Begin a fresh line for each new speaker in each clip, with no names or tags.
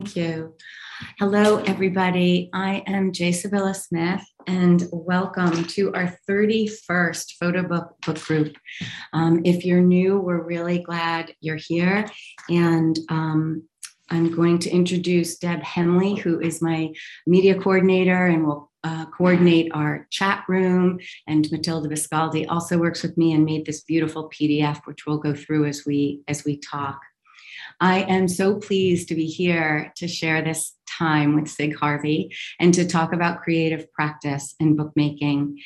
Thank you. Hello, everybody. I am J. Sybylla Smith, and welcome to our 31st photo book book group. Um, if you're new, we're really glad you're here. And um, I'm going to introduce Deb Henley, who is my media coordinator and will uh, coordinate our chat room. And Matilda Viscaldi also works with me and made this beautiful PDF, which we'll go through as we as we talk. I am so pleased to be here to share this time with Cig Harvey and to talk about creative practice and bookmaking.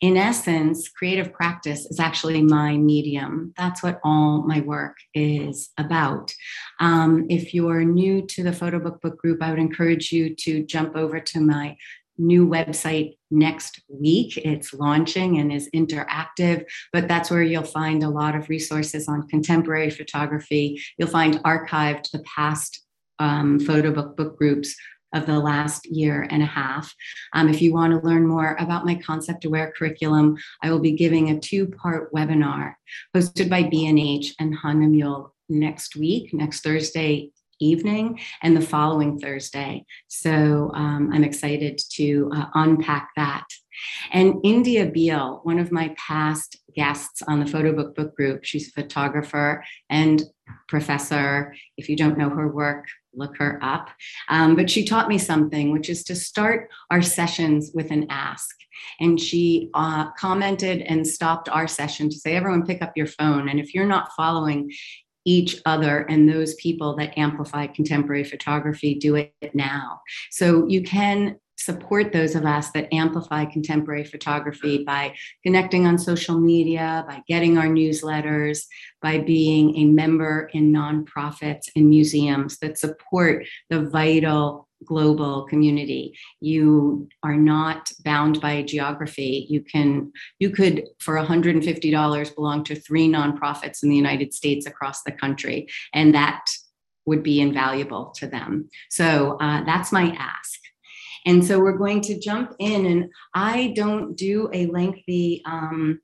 In essence, creative practice is actually my medium. That's what all my work is about. Um, if you're new to the Photo Book Book Group, I would encourage you to jump over to my new website next week. It's launching and is interactive, but that's where you'll find a lot of resources on contemporary photography. You'll find archived the past um, photo book book groups of the last year and a half. Um, if you want to learn more about my concept aware curriculum, I will be giving a two part webinar hosted by B&H and Hahnemühle next week, next Thursday evening and the following Thursday. So um, I'm excited to uh, unpack that. And India Beale, one of my past guests on the Photo Book Book Group, she's a photographer and professor. If you don't know her work, look her up. Um, but she taught me something, which is to start our sessions with an ask. And she uh, commented and stopped our session to say, everyone pick up your phone. And if you're not following each other and those people that amplify contemporary photography do it now. So you can support those of us that amplify contemporary photography by connecting on social media, by getting our newsletters, by being a member in nonprofits and museums that support the vital global community. You are not bound by geography. You can you could for $150 belong to three nonprofits in the united states across the country and that would be invaluable to them. So uh, that's my ask. And so we're going to jump in and i don't do a lengthy um,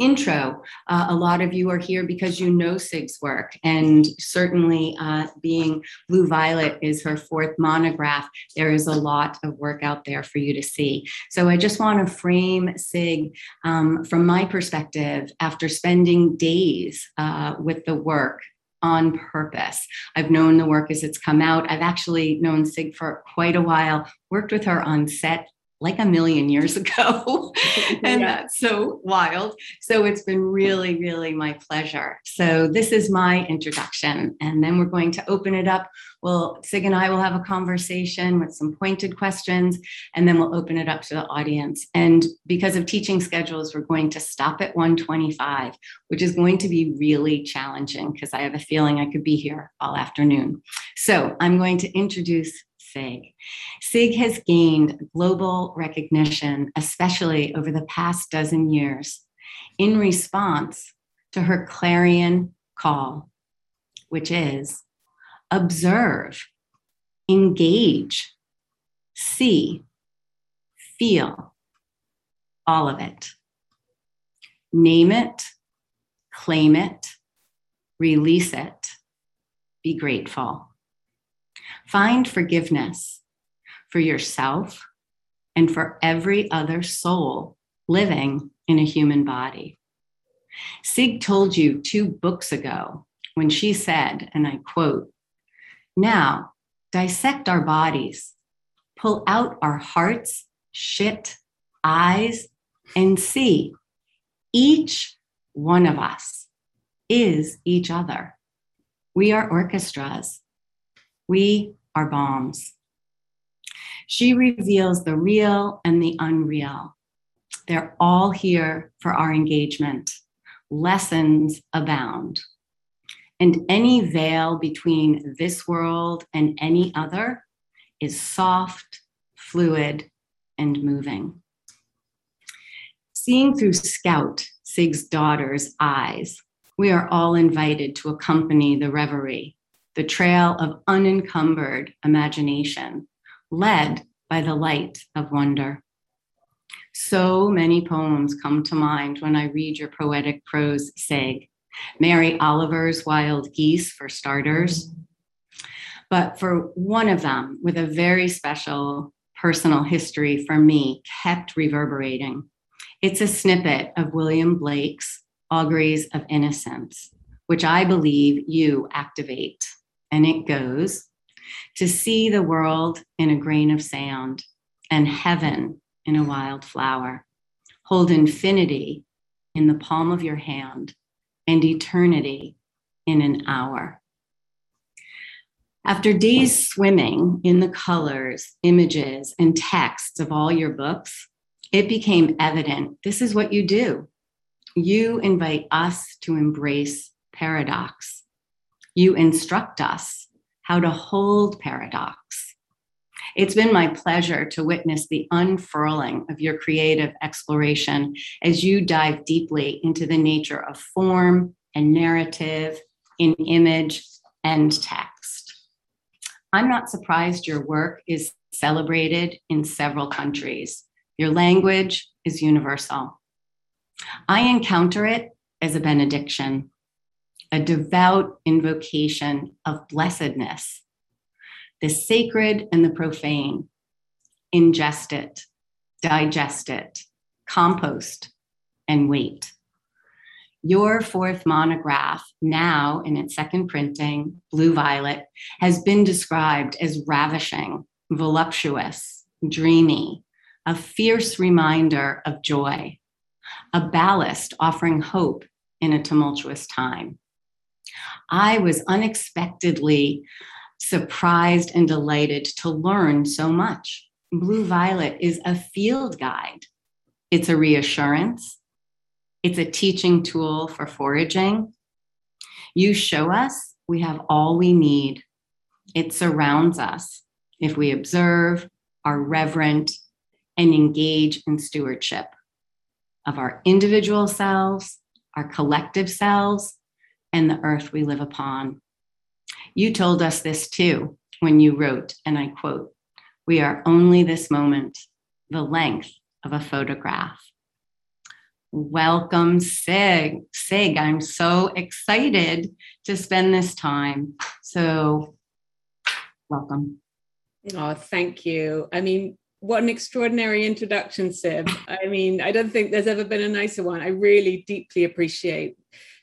intro. Uh, a lot of you are here because you know Cig's work, and certainly uh, being Blue Violet is her fourth monograph, there is a lot of work out there for you to see. So I just want to frame Cig um, from my perspective after spending days uh, with the work on purpose. I've known the work as it's come out. I've actually known Cig for quite a while, worked with her on set like a million years ago. and yeah. that's so wild. So it's been really, really my pleasure. So this is my introduction. And then we're going to open it up. Well, Cig and I will have a conversation with some pointed questions, and then we'll open it up to the audience. And because of teaching schedules, we're going to stop at 125, which is going to be really challenging because I have a feeling I could be here all afternoon. So I'm going to introduce CIG. CIG has gained global recognition, especially over the past dozen years, in response to her clarion call, which is observe, engage, see, feel, all of it. Name it, claim it, release it, be grateful. Find forgiveness for yourself and for every other soul living in a human body. Cig told you two books ago when she said, and I quote, Now dissect our bodies, pull out our hearts, shit, eyes, and see each one of us is each other. We are orchestras. We are bombs. She reveals the real and the unreal. They're all here for our engagement. Lessons abound. And any veil between this world and any other is soft, fluid, and moving. Seeing through Scout, Cig's daughter's eyes, we are all invited to accompany the reverie the trail of unencumbered imagination, led by the light of wonder. So many poems come to mind when I read your poetic prose, Cig. Mary Oliver's Wild Geese, for starters. But for one of them, with a very special personal history for me, kept reverberating. It's a snippet of William Blake's Auguries of Innocence, which I believe you activate. And it goes to see the world in a grain of sand and heaven in a wild flower. Hold infinity in the palm of your hand and eternity in an hour. After days swimming in the colors, images, and texts of all your books, it became evident this is what you do. You invite us to embrace paradox. You instruct us how to hold paradox. It's been my pleasure to witness the unfurling of your creative exploration as you dive deeply into the nature of form and narrative in image and text. I'm not surprised your work is celebrated in several countries. Your language is universal. I encounter it as a benediction, a devout invocation of blessedness, the sacred and the profane. Ingest it, digest it, compost, and wait. Your fourth monograph, now in its second printing, Blue Violet, has been described as ravishing, voluptuous, dreamy, a fierce reminder of joy, a ballast offering hope in a tumultuous time. I was unexpectedly surprised and delighted to learn so much. Blue Violet is a field guide, it's a reassurance, it's a teaching tool for foraging. You show us we have all we need. It surrounds us if we observe, are reverent, and engage in stewardship of our individual selves, our collective selves, and the earth we live upon. You told us this too when you wrote, and I quote, We are only this moment, the length of a photograph. Welcome, Cig. Cig, I'm so excited to spend this time. So, welcome.
Oh, thank you. I mean, what an extraordinary introduction, Sib. I mean, I don't think there's ever been a nicer one. I really deeply appreciate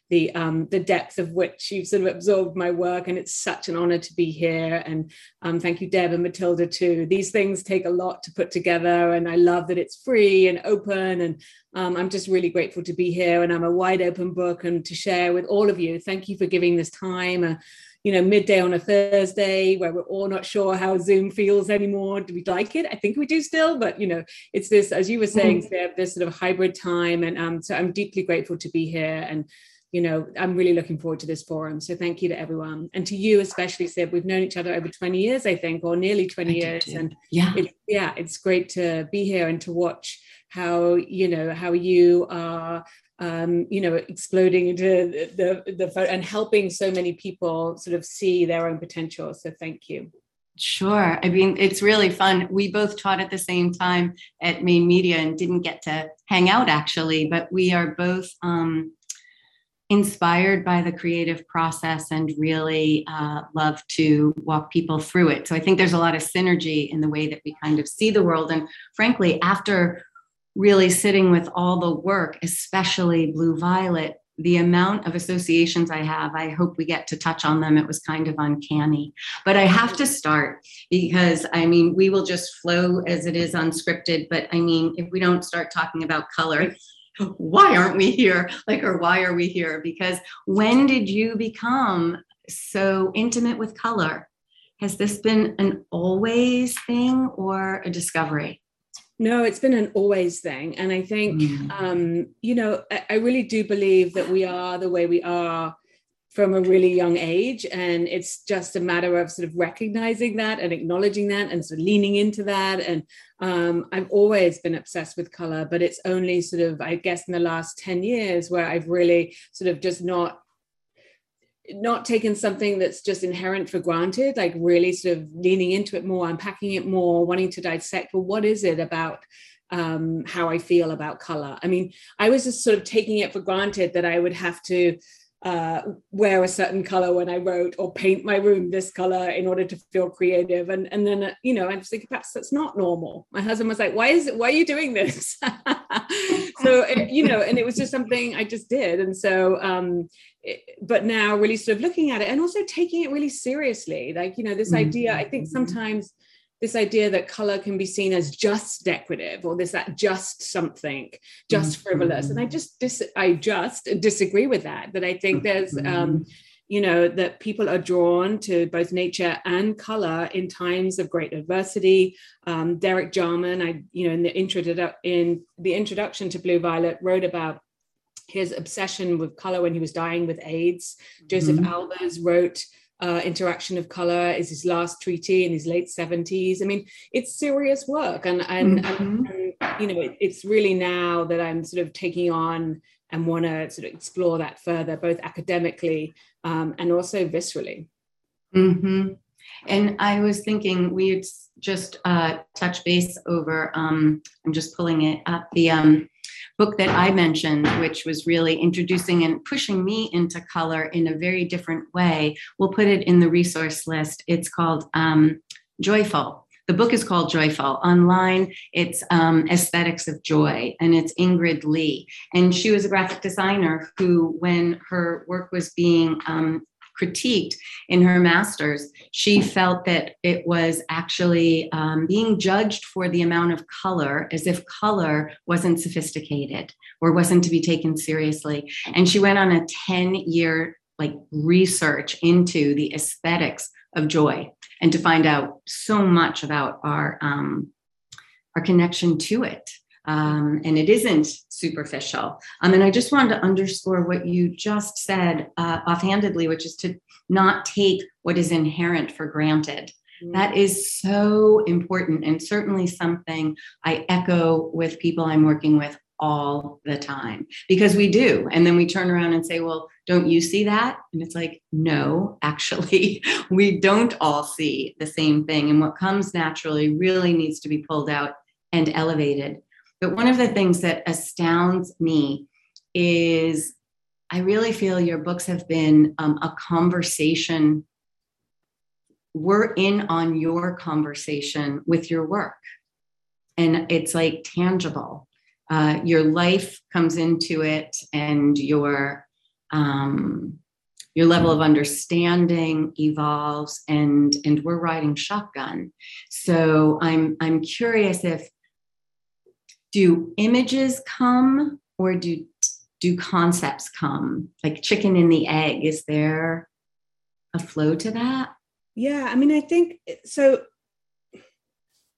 the um, the depth of which you've sort of absorbed my work, and it's such an honor to be here. And um, thank you, Deb and Matilda too. These things take a lot to put together, and I love that it's free and open. And um, I'm just really grateful to be here, and I'm a wide open book and to share with all of you. Thank you for giving this time. Uh, you know, midday on a Thursday where we're all not sure how Zoom feels anymore. Do we like it? I think we do still, but you know, it's this, as you were saying, mm-hmm. this sort of hybrid time. And um, so I'm deeply grateful to be here. And you know, I'm really looking forward to this forum. So thank you to everyone and to you especially, Sib. We've known each other over 20 years, I think, or nearly 20 I years. And yeah, it, yeah, it's great to be here and to watch how you know how you are um, you know, exploding into the, the, the and helping so many people sort of see their own potential. So thank you.
Sure. I mean, it's really fun. We both taught at the same time at Maine Media and didn't get to hang out actually, but we are both um, inspired by the creative process and really uh, love to walk people through it. So I think there's a lot of synergy in the way that we kind of see the world. And frankly, after really sitting with all the work, especially Blue Violet, the amount of associations I have, I hope we get to touch on them. It was kind of uncanny. But I have to start because I mean, we will just flow as it is unscripted. But I mean, if we don't start talking about color, why aren't we here? Like, or why are we here? Because when did you become so intimate with color? Has this been an always thing or a discovery?
No, it's been an always thing. And I think, mm. um, you know, I, I really do believe that we are the way we are from a really young age. And it's just a matter of sort of recognizing that and acknowledging that and sort of leaning into that. And um, I've always been obsessed with color, but it's only sort of, I guess, in the last 10 years where I've really sort of just not not taken something that's just inherent for granted, like really sort of leaning into it more, unpacking it more, wanting to dissect, well, what is it about um, how I feel about color? I mean, I was just sort of taking it for granted that I would have to uh, wear a certain color when I wrote or paint my room this color in order to feel creative. And, and then, uh, you know, I was thinking perhaps that's not normal. My husband was like, why is it, why are you doing this? so, it, you know, and it was just something I just did. And so, um, it, but now really sort of looking at it and also taking it really seriously. Like, you know, this mm-hmm. idea, I think mm-hmm. sometimes this idea that color can be seen as just decorative or this that just something just mm-hmm. frivolous and i just dis- i just disagree with that that i think there's um mm-hmm. you know that people are drawn to both nature and color in times of great adversity um, derek jarman i you know in the intro in the introduction to blue violet wrote about his obsession with color when he was dying with aids josef mm-hmm. albers wrote uh, interaction of color is his last treaty in his late 70s i mean it's serious work and and, mm-hmm. and, and you know it, it's really now that i'm sort of taking on and want to sort of explore that further both academically um, and also viscerally
mm-hmm. and i was thinking we would just uh, touch base over um, i'm just pulling it up the um, book that I mentioned, which was really introducing and pushing me into color in a very different way. We'll put it in the resource list. It's called um, Joyful. The book is called Joyful. Online, it's um, Aesthetics of Joy, and it's Ingrid Lee. And she was a graphic designer who, when her work was being um, critiqued in her master's, she felt that it was actually um, being judged for the amount of color as if color wasn't sophisticated or wasn't to be taken seriously. And she went on a 10 year like research into the aesthetics of joy and to find out so much about our um, our connection to it um, and it isn't superficial. Um, and I just wanted to underscore what you just said uh, offhandedly, which is to not take what is inherent for granted. Mm-hmm. That is so important, and certainly something I echo with people I'm working with all the time because we do. And then we turn around and say, Well, don't you see that? And it's like, No, actually, we don't all see the same thing. And what comes naturally really needs to be pulled out and elevated. But one of the things that astounds me is I really feel your books have been um, a conversation. We're in on your conversation with your work. And it's like tangible. Uh, your life comes into it and your um, your level of understanding evolves and and we're riding shotgun so i'm i'm curious if do images come or do do concepts come? Like chicken and the egg is there a flow to that?
Yeah i mean i think so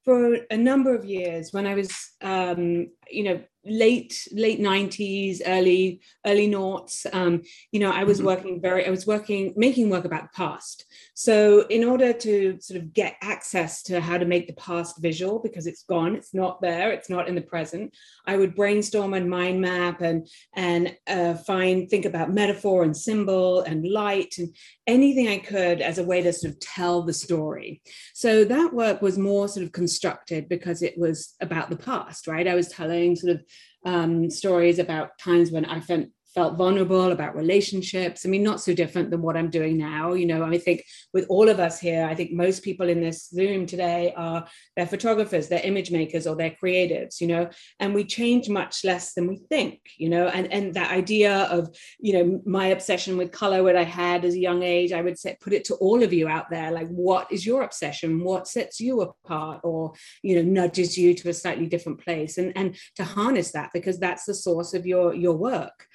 for a number of years when i was um you know late late 90s early early noughts. Um you know i was mm-hmm. working very i was working making work about the past. So in order to sort of get access to how to make the past visual because it's gone it's not there it's not in the present i would brainstorm and mind map and and uh, find think about metaphor and symbol and light and anything i could as a way to sort of tell the story. So that work was more sort of constructed because it was about the past right? I was telling sort of um, stories about times when I felt felt vulnerable about relationships. I mean, not so different than what I'm doing now. You know, I think with all of us here, I think most people in this Zoom today are they're photographers, they're image makers, or they're creatives, you know, and we change much less than we think, you know, and, and that idea of, you know, my obsession with color, what I had as a young age, I would say, put it to all of you out there, like, what is your obsession? What sets you apart or, you know, nudges you to a slightly different place? And, and to harness that because that's the source of your, your work.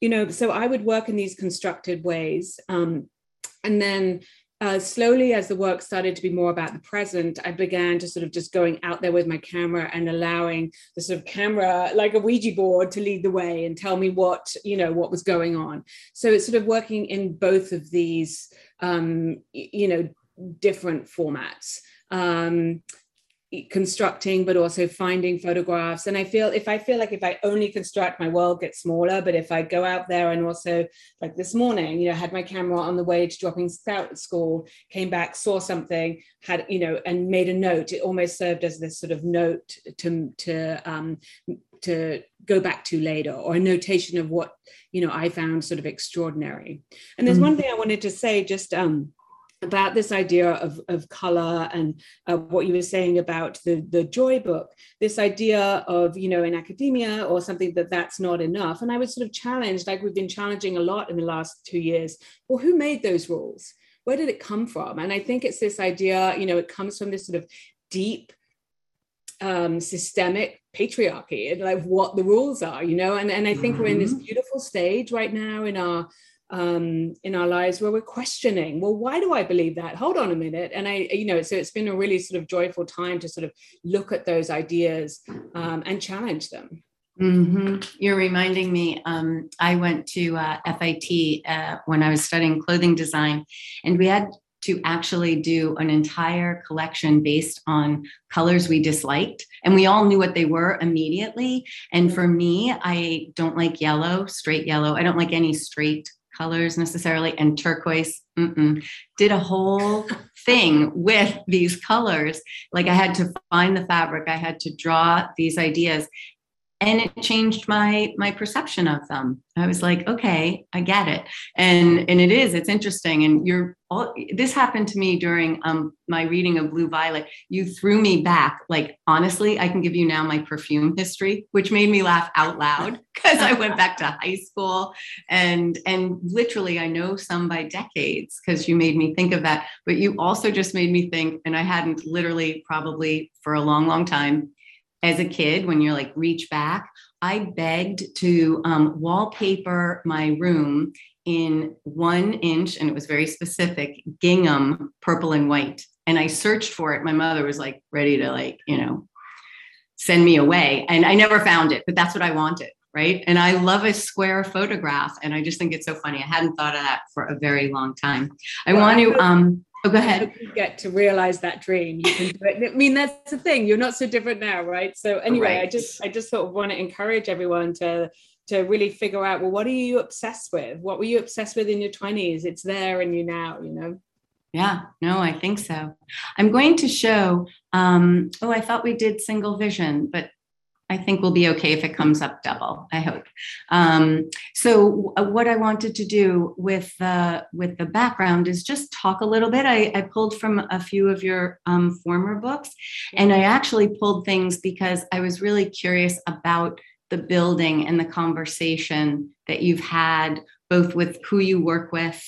You know, so I would work in these constructed ways. Um, and then uh, slowly, as the work started to be more about the present, I began to sort of just going out there with my camera and allowing the sort of camera, like a Ouija board, to lead the way and tell me what you know what was going on. So it's sort of working in both of these, um, you know, different formats. Um, constructing but also finding photographs. And i feel if i feel like if i only construct my world gets smaller. But if i go out there and also like this morning you know had my camera on the way to dropping scout at school came back saw something had you know and made a note. It almost served as this sort of note to to um to go back to later or a notation of what you know i found sort of extraordinary. And there's mm-hmm. one thing i wanted to say just um about this idea of, of color and uh, what you were saying about the, the joy book this idea of you know in academia or something that that's not enough and i was sort of challenged like we've been challenging a lot in the last two years well who made those rules where did it come from and i think it's this idea you know it comes from this sort of deep um, systemic patriarchy and like what the rules are, you know. And and I think mm-hmm. we're in this mm-hmm. beautiful stage right now in our um, in our lives where we're questioning, well, why do I believe that? Hold on a minute. And I, you know, so it's been a really sort of joyful time to sort of look at those ideas um, and challenge them.
Mm-hmm. You're reminding me. Um, I went to uh, FIT uh, when I was studying clothing design, and we had to actually do an entire collection based on colors we disliked. And we all knew what they were immediately. And for me, I don't like yellow, straight yellow. I don't like any straight colors necessarily. And turquoise, mm-mm. did a whole thing with these colors. Like I had to find the fabric, I had to draw these ideas and it changed my my perception of them. I was like okay i get it. And and it is it's interesting. And you're all this happened to me during um my reading of blue violet. You threw me back. Like honestly i can give you now my perfume history which made me laugh out loud because i went back to high school. And and literally i know some by decades because you made me think of that. But you also just made me think and i hadn't literally probably for a long long time as a kid when you're like reach back i begged to um, wallpaper my room in one inch and it was very specific gingham purple and white. And i searched for it. My mother was like ready to like you know send me away. And i never found it but that's what i wanted right? And i love a square photograph and i just think it's so funny. I hadn't thought of that for a very long time. I want to um Oh, go ahead.
You get to realize that dream. You can do it. I mean, that's the thing. You're not so different now, right? So anyway, right. I just I just sort of want to encourage everyone to to really figure out well, what are you obsessed with? What were you obsessed with in your 20s? It's there in you now, you know.
Yeah, no, I think so. I'm going to show. Um, oh, I thought we did single vision, but I think we'll be okay if it comes up double. I hope. Um, so uh, what I wanted to do with the with the background is just talk a little bit. I, I pulled from a few of your um, former books, and I actually pulled things because I was really curious about the building and the conversation that you've had both with who you work with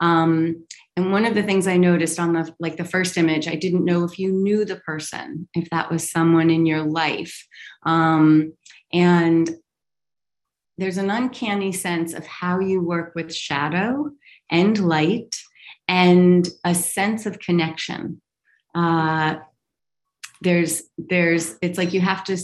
um, and one of the things I noticed on the like the first image, I didn't know if you knew the person, if that was someone in your life. Um, and there's an uncanny sense of how you work with shadow and light and a sense of connection. Uh, there's there's it's like you have to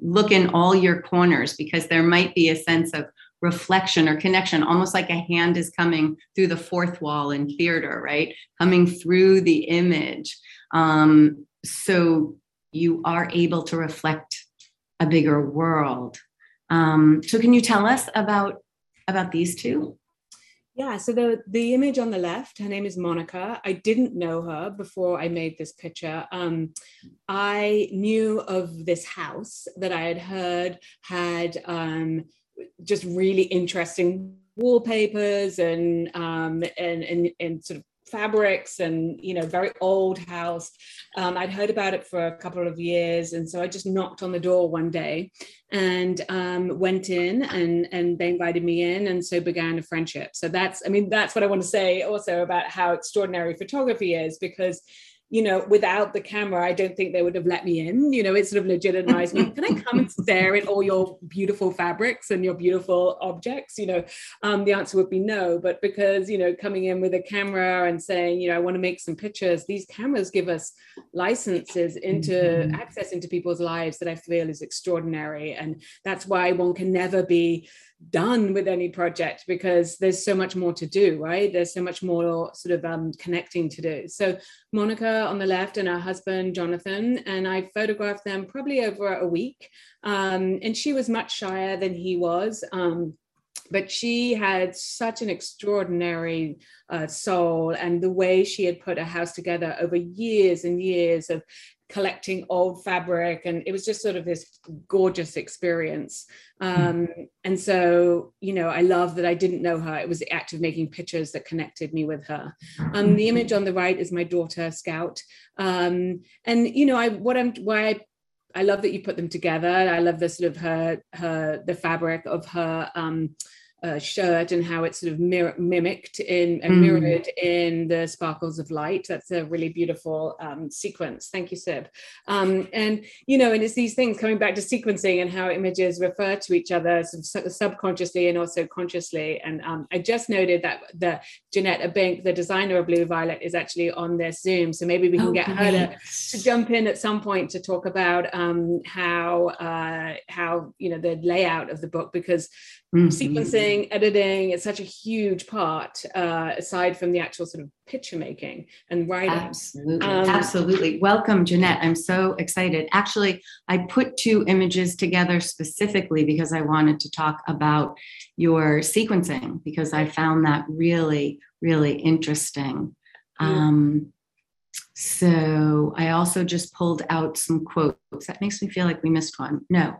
look in all your corners because there might be a sense of reflection or connection, almost like a hand is coming through the fourth wall in theater, right? Coming through the image. Um, so you are able to reflect a bigger world. Um, so can you tell us about about these two?
Yeah, so the the image on the left, her name is Monica. I didn't know her before I made this picture. Um, I knew of this house that I had heard had um, just really interesting wallpapers and um, and, and and sort of fabrics and you know very old house. Um, i'd heard about it for a couple of years and so i just knocked on the door one day and um, went in and and they invited me in and so began a friendship. So that's i mean that's what i want to say also about how extraordinary photography is because you know, without the camera, I don't think they would have let me in. You know, it sort of legitimized me. Can I come and stare at all your beautiful fabrics and your beautiful objects? You know, um, the answer would be no. But because, you know, coming in with a camera and saying, you know, I want to make some pictures, these cameras give us licenses into mm-hmm. access into people's lives that I feel is extraordinary. And that's why one can never be done with any project because there's so much more to do, right? There's so much more sort of um, connecting to do. So Monica on the left and her husband Jonathan, and I photographed them probably over a week. Um, and she was much shyer than he was. Um, but she had such an extraordinary uh, soul and the way she had put a house together over years and years of collecting old fabric and it was just sort of this gorgeous experience. Um, and so you know i love that i didn't know her. It was the act of making pictures that connected me with her. Um, the image on the right is my daughter scout. Um, and you know i what i'm why i I love that you put them together. I love the sort of her her the fabric of her um, uh, shirt and how it's sort of mir- mimicked in and mm. mirrored in the sparkles of light. That's a really beautiful um, sequence. Thank you, Sib. Um, and you know, and it's these things coming back to sequencing and how images refer to each other sub- subconsciously and also consciously. And um, I just noted that the Jeanette Abbink, the designer of Blue Violet, is actually on this Zoom. So maybe we can oh, get her to, to, jump in at some point to talk about um, how uh, how you know the layout of the book because mm-hmm. sequencing, editing is such a huge part, uh, aside from the actual sort of picture making and writing.
Absolutely. Um, Absolutely. Welcome, Jeanette. I'm so excited. Actually, I put two images together specifically because I wanted to talk about your sequencing because I found that really, really interesting. Um, so I also just pulled out some quotes. That makes me feel like we missed one. No.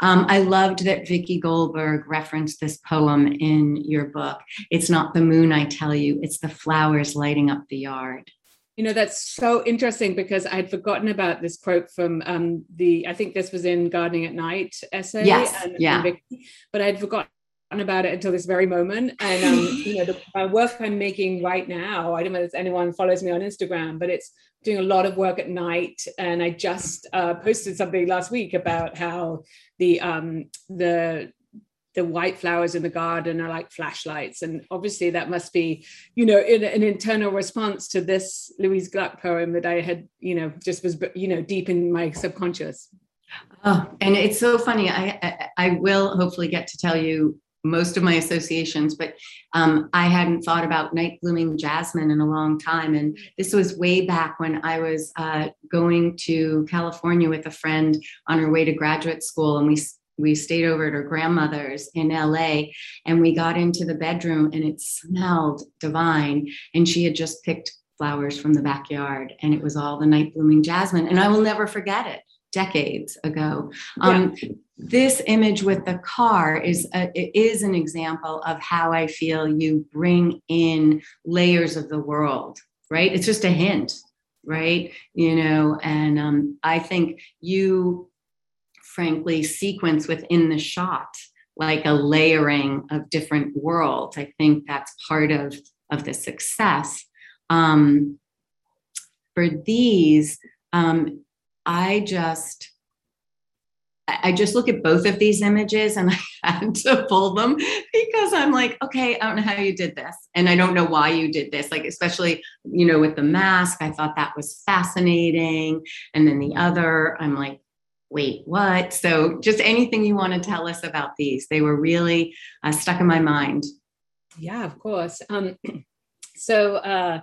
Um, I loved that Vicki Goldberg referenced this poem in your book. It's not the moon, I tell you, it's the flowers lighting up the yard.
You know, that's so interesting because I had forgotten about this quote from um, the, I think this was in Gardening at Night essay.
Yes. And, yeah. And
Vicki, but I had forgotten about it until this very moment. And um, you know, the work I'm making right now, I don't know if anyone follows me on Instagram, but it's doing a lot of work at night. And I just uh, posted something last week about how the um, the the white flowers in the garden are like flashlights and obviously that must be you know in, an internal response to this louise gluck poem that i had you know just was you know deep in my subconscious
oh and it's so funny I, I i will hopefully get to tell you most of my associations, but um, I hadn't thought about night blooming jasmine in a long time. And this was way back when I was uh, going to California with a friend on her way to graduate school, and we we stayed over at her grandmother's in LA and we got into the bedroom and it smelled divine and she had just picked flowers from the backyard and it was all the night blooming jasmine and I will never forget it decades ago. Um, This image with the car is a, is an example of how I feel you bring in layers of the world. Right? It's just a hint, right? You know, and um, I think you, frankly, sequence within the shot like a layering of different worlds. I think that's part of of the success. Um, for these, um, I just I just look at both of these images and I had to pull them because I'm like, okay, I don't know how you did this. And I don't know why you did this. Like, especially, you know, with the mask, I thought that was fascinating. And then the other, I'm like, wait, what? So just anything you want to tell us about these. They were really uh, stuck in my mind.
Yeah, of course. Um, so, uh,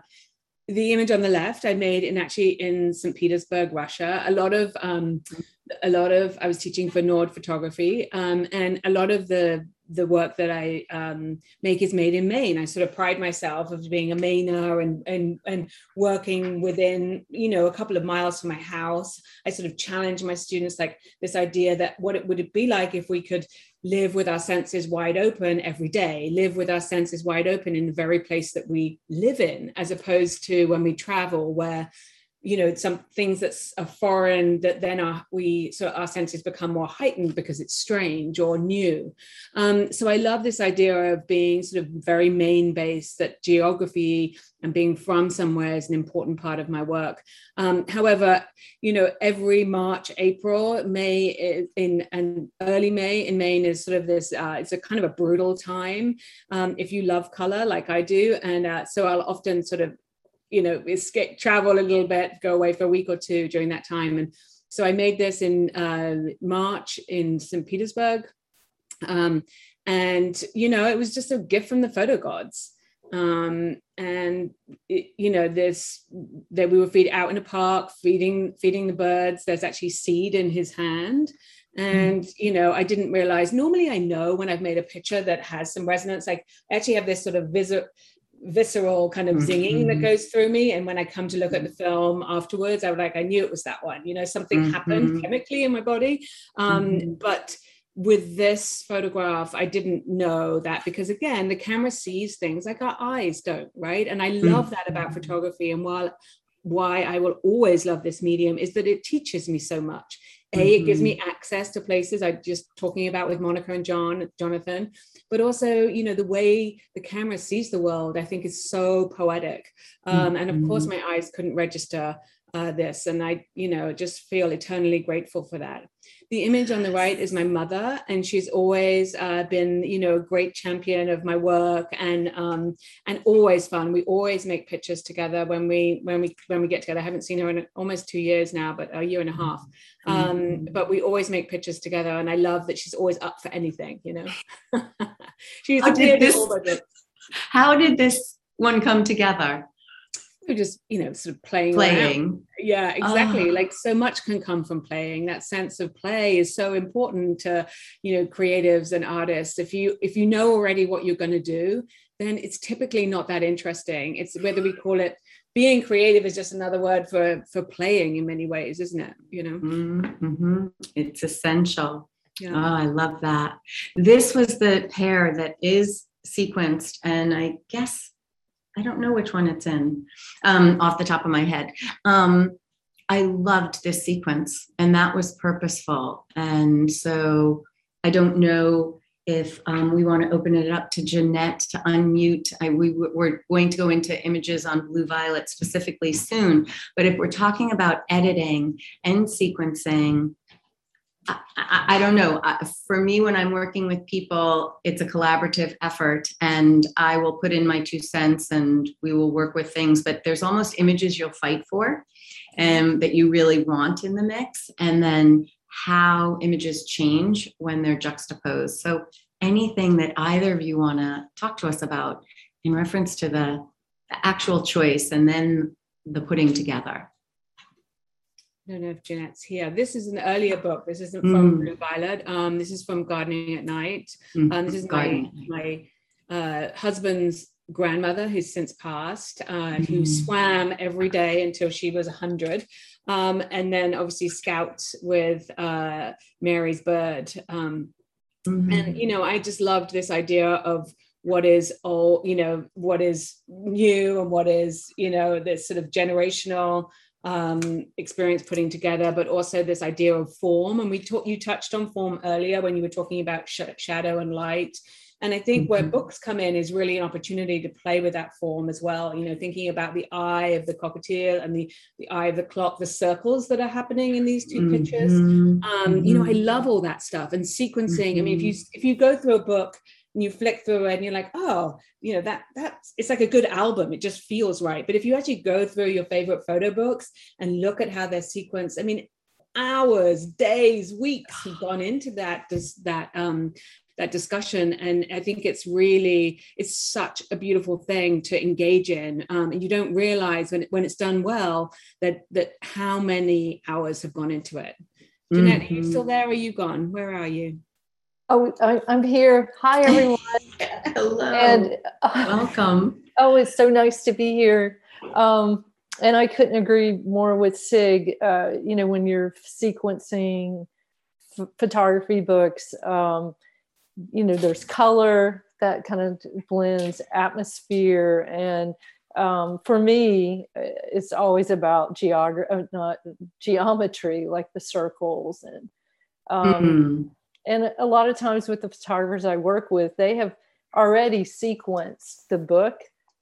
the image on the left I made in actually in St. Petersburg, Russia. A lot of um, a lot of I was teaching for Nord photography, um, and a lot of the the work that I um, make is made in Maine. I sort of pride myself of being a Mainer and and and working within you know a couple of miles from my house. I sort of challenge my students like this idea that what it would it be like if we could live with our senses wide open every day, live with our senses wide open in the very place that we live in, as opposed to when we travel, where you know some things that are foreign that then are we so our senses become more heightened because it's strange or new. Um, so i love this idea of being sort of very Maine based that geography and being from somewhere is an important part of my work. Um, however you know every march april may in and early may in maine is sort of this uh, it's a kind of a brutal time um, if you love color like i do. And uh, so i'll often sort of you know escape travel a little bit go away for a week or two during that time. And so i made this in uh, march in st petersburg. Um, and you know it was just a gift from the photo gods. Um, and it, you know there's that we were feed out in a park feeding feeding the birds. There's actually seed in his hand. And you know i didn't realize normally i know when i've made a picture that has some resonance. Like i actually have this sort of vis- visceral kind of zinging mm-hmm. that goes through me and when i come to look at the film afterwards i was like i knew it was that one you know something mm-hmm. happened chemically in my body um, mm-hmm. but with this photograph i didn't know that because again the camera sees things like our eyes don't right and i love that about mm-hmm. photography and while why I will always love this medium is that it teaches me so much. A, mm-hmm. it gives me mm-hmm. access to places I just talking about with Monica and John, Jonathan, but also, you know, the way the camera sees the world, I think is so poetic. Um, mm-hmm. And of course, mm-hmm. my eyes couldn't register uh, this, and I, you know, just feel eternally grateful for that. The image on the right is my mother and she's always uh, been you know a great champion of my work and um, and always fun. We always make pictures together when we when we when we get together. I haven't seen her in almost two years now but a year and a half. Um, mm-hmm. but we always make pictures together and i love that she's always up for anything you know? She's
how did this, how did this one come together
we're just you know sort of playing
playing.
Around. yeah exactly. Oh. like so much can come from playing. That sense of play is so important to you know creatives and artists. If you if you know already what you're going to do then it's typically not that interesting. It's whether we call it being creative is just another word for for playing in many ways isn't it? You know?
Mm-hmm. it's essential. Yeah. oh i love that. This was the pair that is sequenced and i guess I don't know which one it's in um, off the top of my head. Um, I loved this sequence, and that was purposeful. And so I don't know if um, we want to open it up to Jeanette to unmute. I, we, we're going to go into images on Blue Violet specifically soon. But if we're talking about editing and sequencing, I, I, don't know. For me, when I'm working with people, it's a collaborative effort, and I will put in my two cents, and we will work with things. But there's almost images you'll fight for, and um, that you really want in the mix, and then how images change when they're juxtaposed. So anything that either of you want to talk to us about in reference to the, the actual choice, and then the putting together.
I don't know if Jeanette's here. This is an earlier book. This isn't from mm. Blue Violet. Um, this is from Gardening at Night. Mm. Um, this is my my uh, husband's grandmother, who's since passed, uh, mm. who swam every day until she was hundred, um, and then obviously scouts with uh, Mary's bird. Um, mm-hmm. And you know, I just loved this idea of what is all you know, what is new and what is you know this sort of generational um, experience putting together, but also this idea of form. And we talked, you touched on form earlier when you were talking about sh- shadow and light. And I think mm-hmm. where books come in is really an opportunity to play with that form as well. You know, thinking about the eye of the cockatiel and the, the eye of the clock, the circles that are happening in these 2 mm-hmm. pictures. Um, you know, I mm-hmm. love all that stuff and sequencing. Mm-hmm. I mean, if you if you go through a book and you flick through it and you're like, oh, you know, that that's it's like a good album. It just feels right. But if you actually go through your favorite photo books and look at how they're sequenced, I mean, hours, days, weeks have gone into that this, that um that discussion and i think it's really it's such a beautiful thing to engage in um, and you don't realize when, when it's done well that that how many hours have gone into it jeanette mm-hmm. are you still mm-hmm. there are you gone where are you
Oh, I'm here. Hi, everyone.
Hello. And uh, welcome.
Oh, it's so nice to be here. Um, and I couldn't agree more with Cig. Uh, you know, when you're sequencing f- photography books, um, you know, there's color that kind of blends atmosphere. And um, for me, it's always about geography, uh, not geometry, like the circles and um, mm-hmm and a lot of times with the photographers I work with, they have already sequenced the book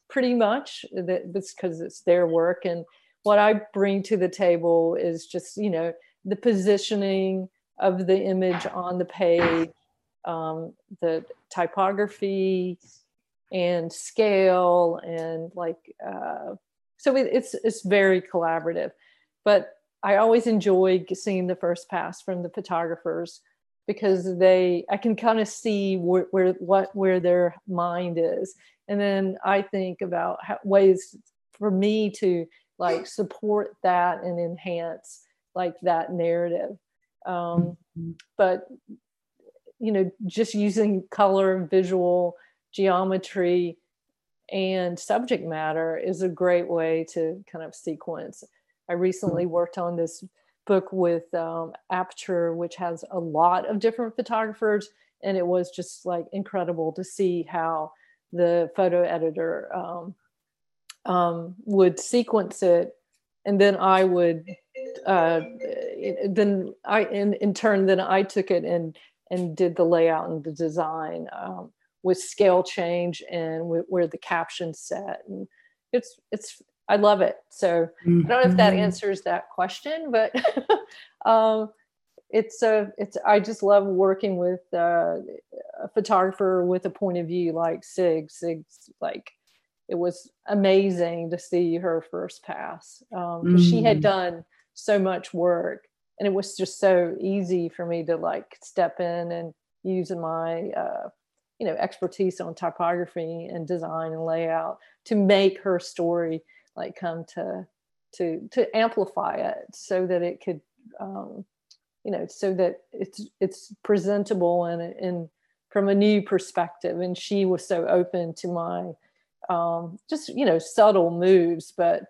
pretty much that because it's their work and what I bring to the table is just you know the positioning of the image on the page, um, the typography and scale and like uh, so it, it's it's very collaborative. But I always enjoy seeing the first pass from the photographers because they i can kind of see where, where what where their mind is and then i think about how, ways for me to like support that and enhance like that narrative Um, mm-hmm. But you know, just using color, visual, geometry, and subject matter is a great way to kind of sequence. I recently mm-hmm. worked on this book with um, Aperture, which has a lot of different photographers, and it was just like incredible to see how the photo editor um, um, would sequence it, and then I would uh, then I in in turn then I took it and and did the layout and the design um, with scale change and w- where the captions set and it's it's I love it. So mm-hmm. I don't know if that mm-hmm. answers that question, but um, it's a it's I just love working with uh, a photographer with a point of view like Cig. Cig's like it was amazing to see her first pass um, mm. she had mm. done so much work and it was just so easy for me to like step in and using my uh, you know expertise on typography and design and layout to make her story like come to to to amplify it so that it could um, you know so that it's it's presentable and and from a new perspective. And she was so open to my um, just you know subtle moves but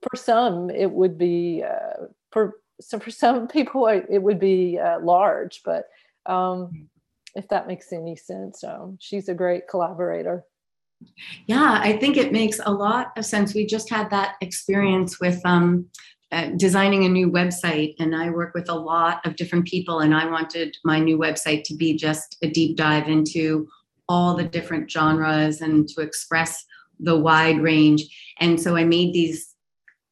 for some it would be uh, for so for some people it would be uh, large but um, if that makes any sense um, she's a great collaborator
yeah i think it makes a lot of sense we just had that experience with um, uh, designing a new website and i work with a lot of different people and i wanted my new website to be just a deep dive into all the different genres and to express the wide range and so i made these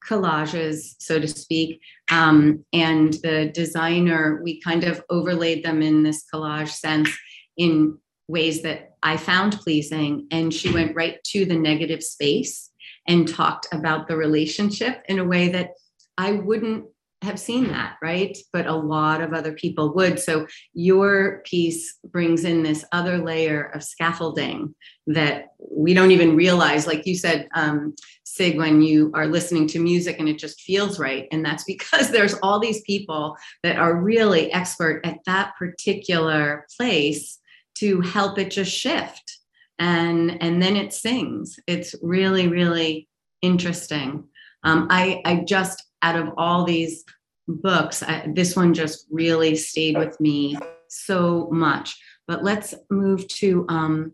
collages, so to speak. Um, and the designer, we kind of overlaid them in this collage sense in ways that I found pleasing. And she went right to the negative space and talked about the relationship in a way that I wouldn't have seen that, right? But a lot of other people would. So your piece brings in this other layer of scaffolding that we don't even realize. Like you said, um, Cig, when you are listening to music and it just feels right. And that's because there's all these people that are really expert at that particular place to help it just shift. And, and then it sings. It's really, really interesting. Um, I, I just out of all these books, I, this one just really stayed with me so much. But let's move to. Um,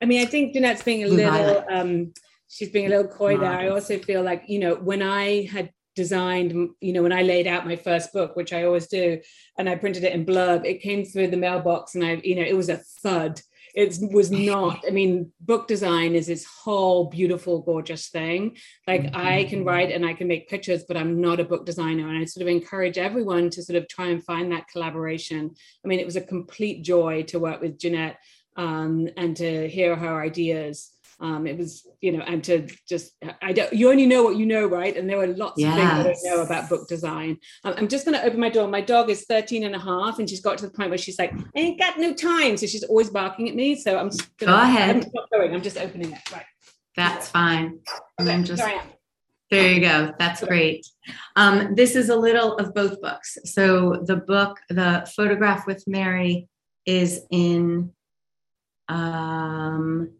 I mean, I think Jeanette's being a little. Um, she's being a little coy there. I also feel like you know when I had designed, you know, when I laid out my first book, which I always do, and I printed it in blurb, it came through the mailbox, and I, you know, it was a thud. It was not i mean book design is this whole beautiful gorgeous thing. Like mm-hmm. i can write and i can make pictures but i'm not a book designer. And i sort of encourage everyone to sort of try and find that collaboration. I mean it was a complete joy to work with jeanette um, and to hear her ideas um, it was you know and to just i don't you only know what you know right? And there were lots yes. of things i don't know about book design. Um, i'm just going to open my door. My dog is 13 and a half and she's got to the point where she's like i ain't got no time. So she's always barking at me. So i'm just gonna,
go ahead.
i'm not going. I'm just opening it right.
That's fine. Okay, i'm just there you go. That's great. Um, this is a little of both books. So the book, the photograph with Mary, is in um,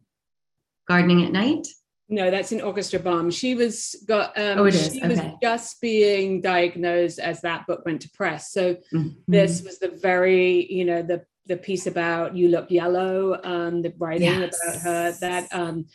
gardening at night?
No, that's in Orchestra Bomb. She was got um
oh, it is.
she
okay.
was just being diagnosed as that book went to press. So mm-hmm. this was the very, you know, the the piece about you look yellow, um, the writing yes. about her, that um,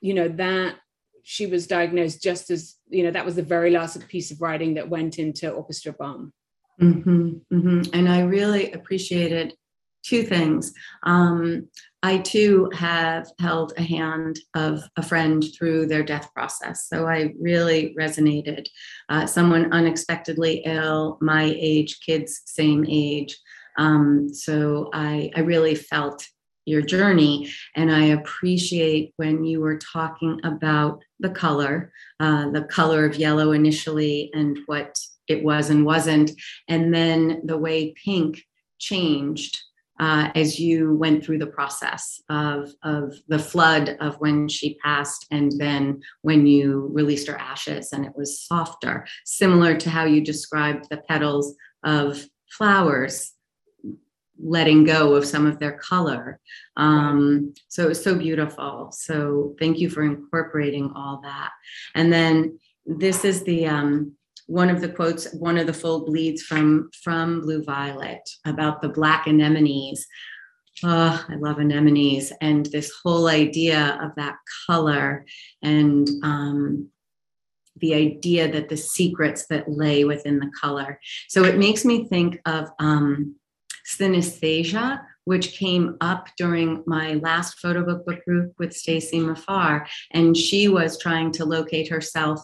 you know, that she was diagnosed just as, you know, that was the very last piece of writing that went into Orchestra Bomb.
Mm-hmm, mm-hmm. And I really appreciated two things. Um, I too have held a hand of a friend through their death process. So I really resonated. Uh, someone unexpectedly ill, my age, kids same age. Um, so I, I really felt your journey. And I appreciate when you were talking about the color, uh, the color of yellow initially, and what it was and wasn't, and then the way pink changed uh, as you went through the process of, of the flood of when she passed and then when you released her ashes and it was softer, similar to how you described the petals of flowers letting go of some of their color. Um, so it was so beautiful. So thank you for incorporating all that. And then this is the um, one of the quotes, one of the full bleeds from from Blue Violet about the black anemones. Oh, I love anemones and this whole idea of that color and um, the idea that the secrets that lay within the color. So it makes me think of um, synesthesia, which came up during my last photo book book group with Stacy Mehrfar. And she was trying to locate herself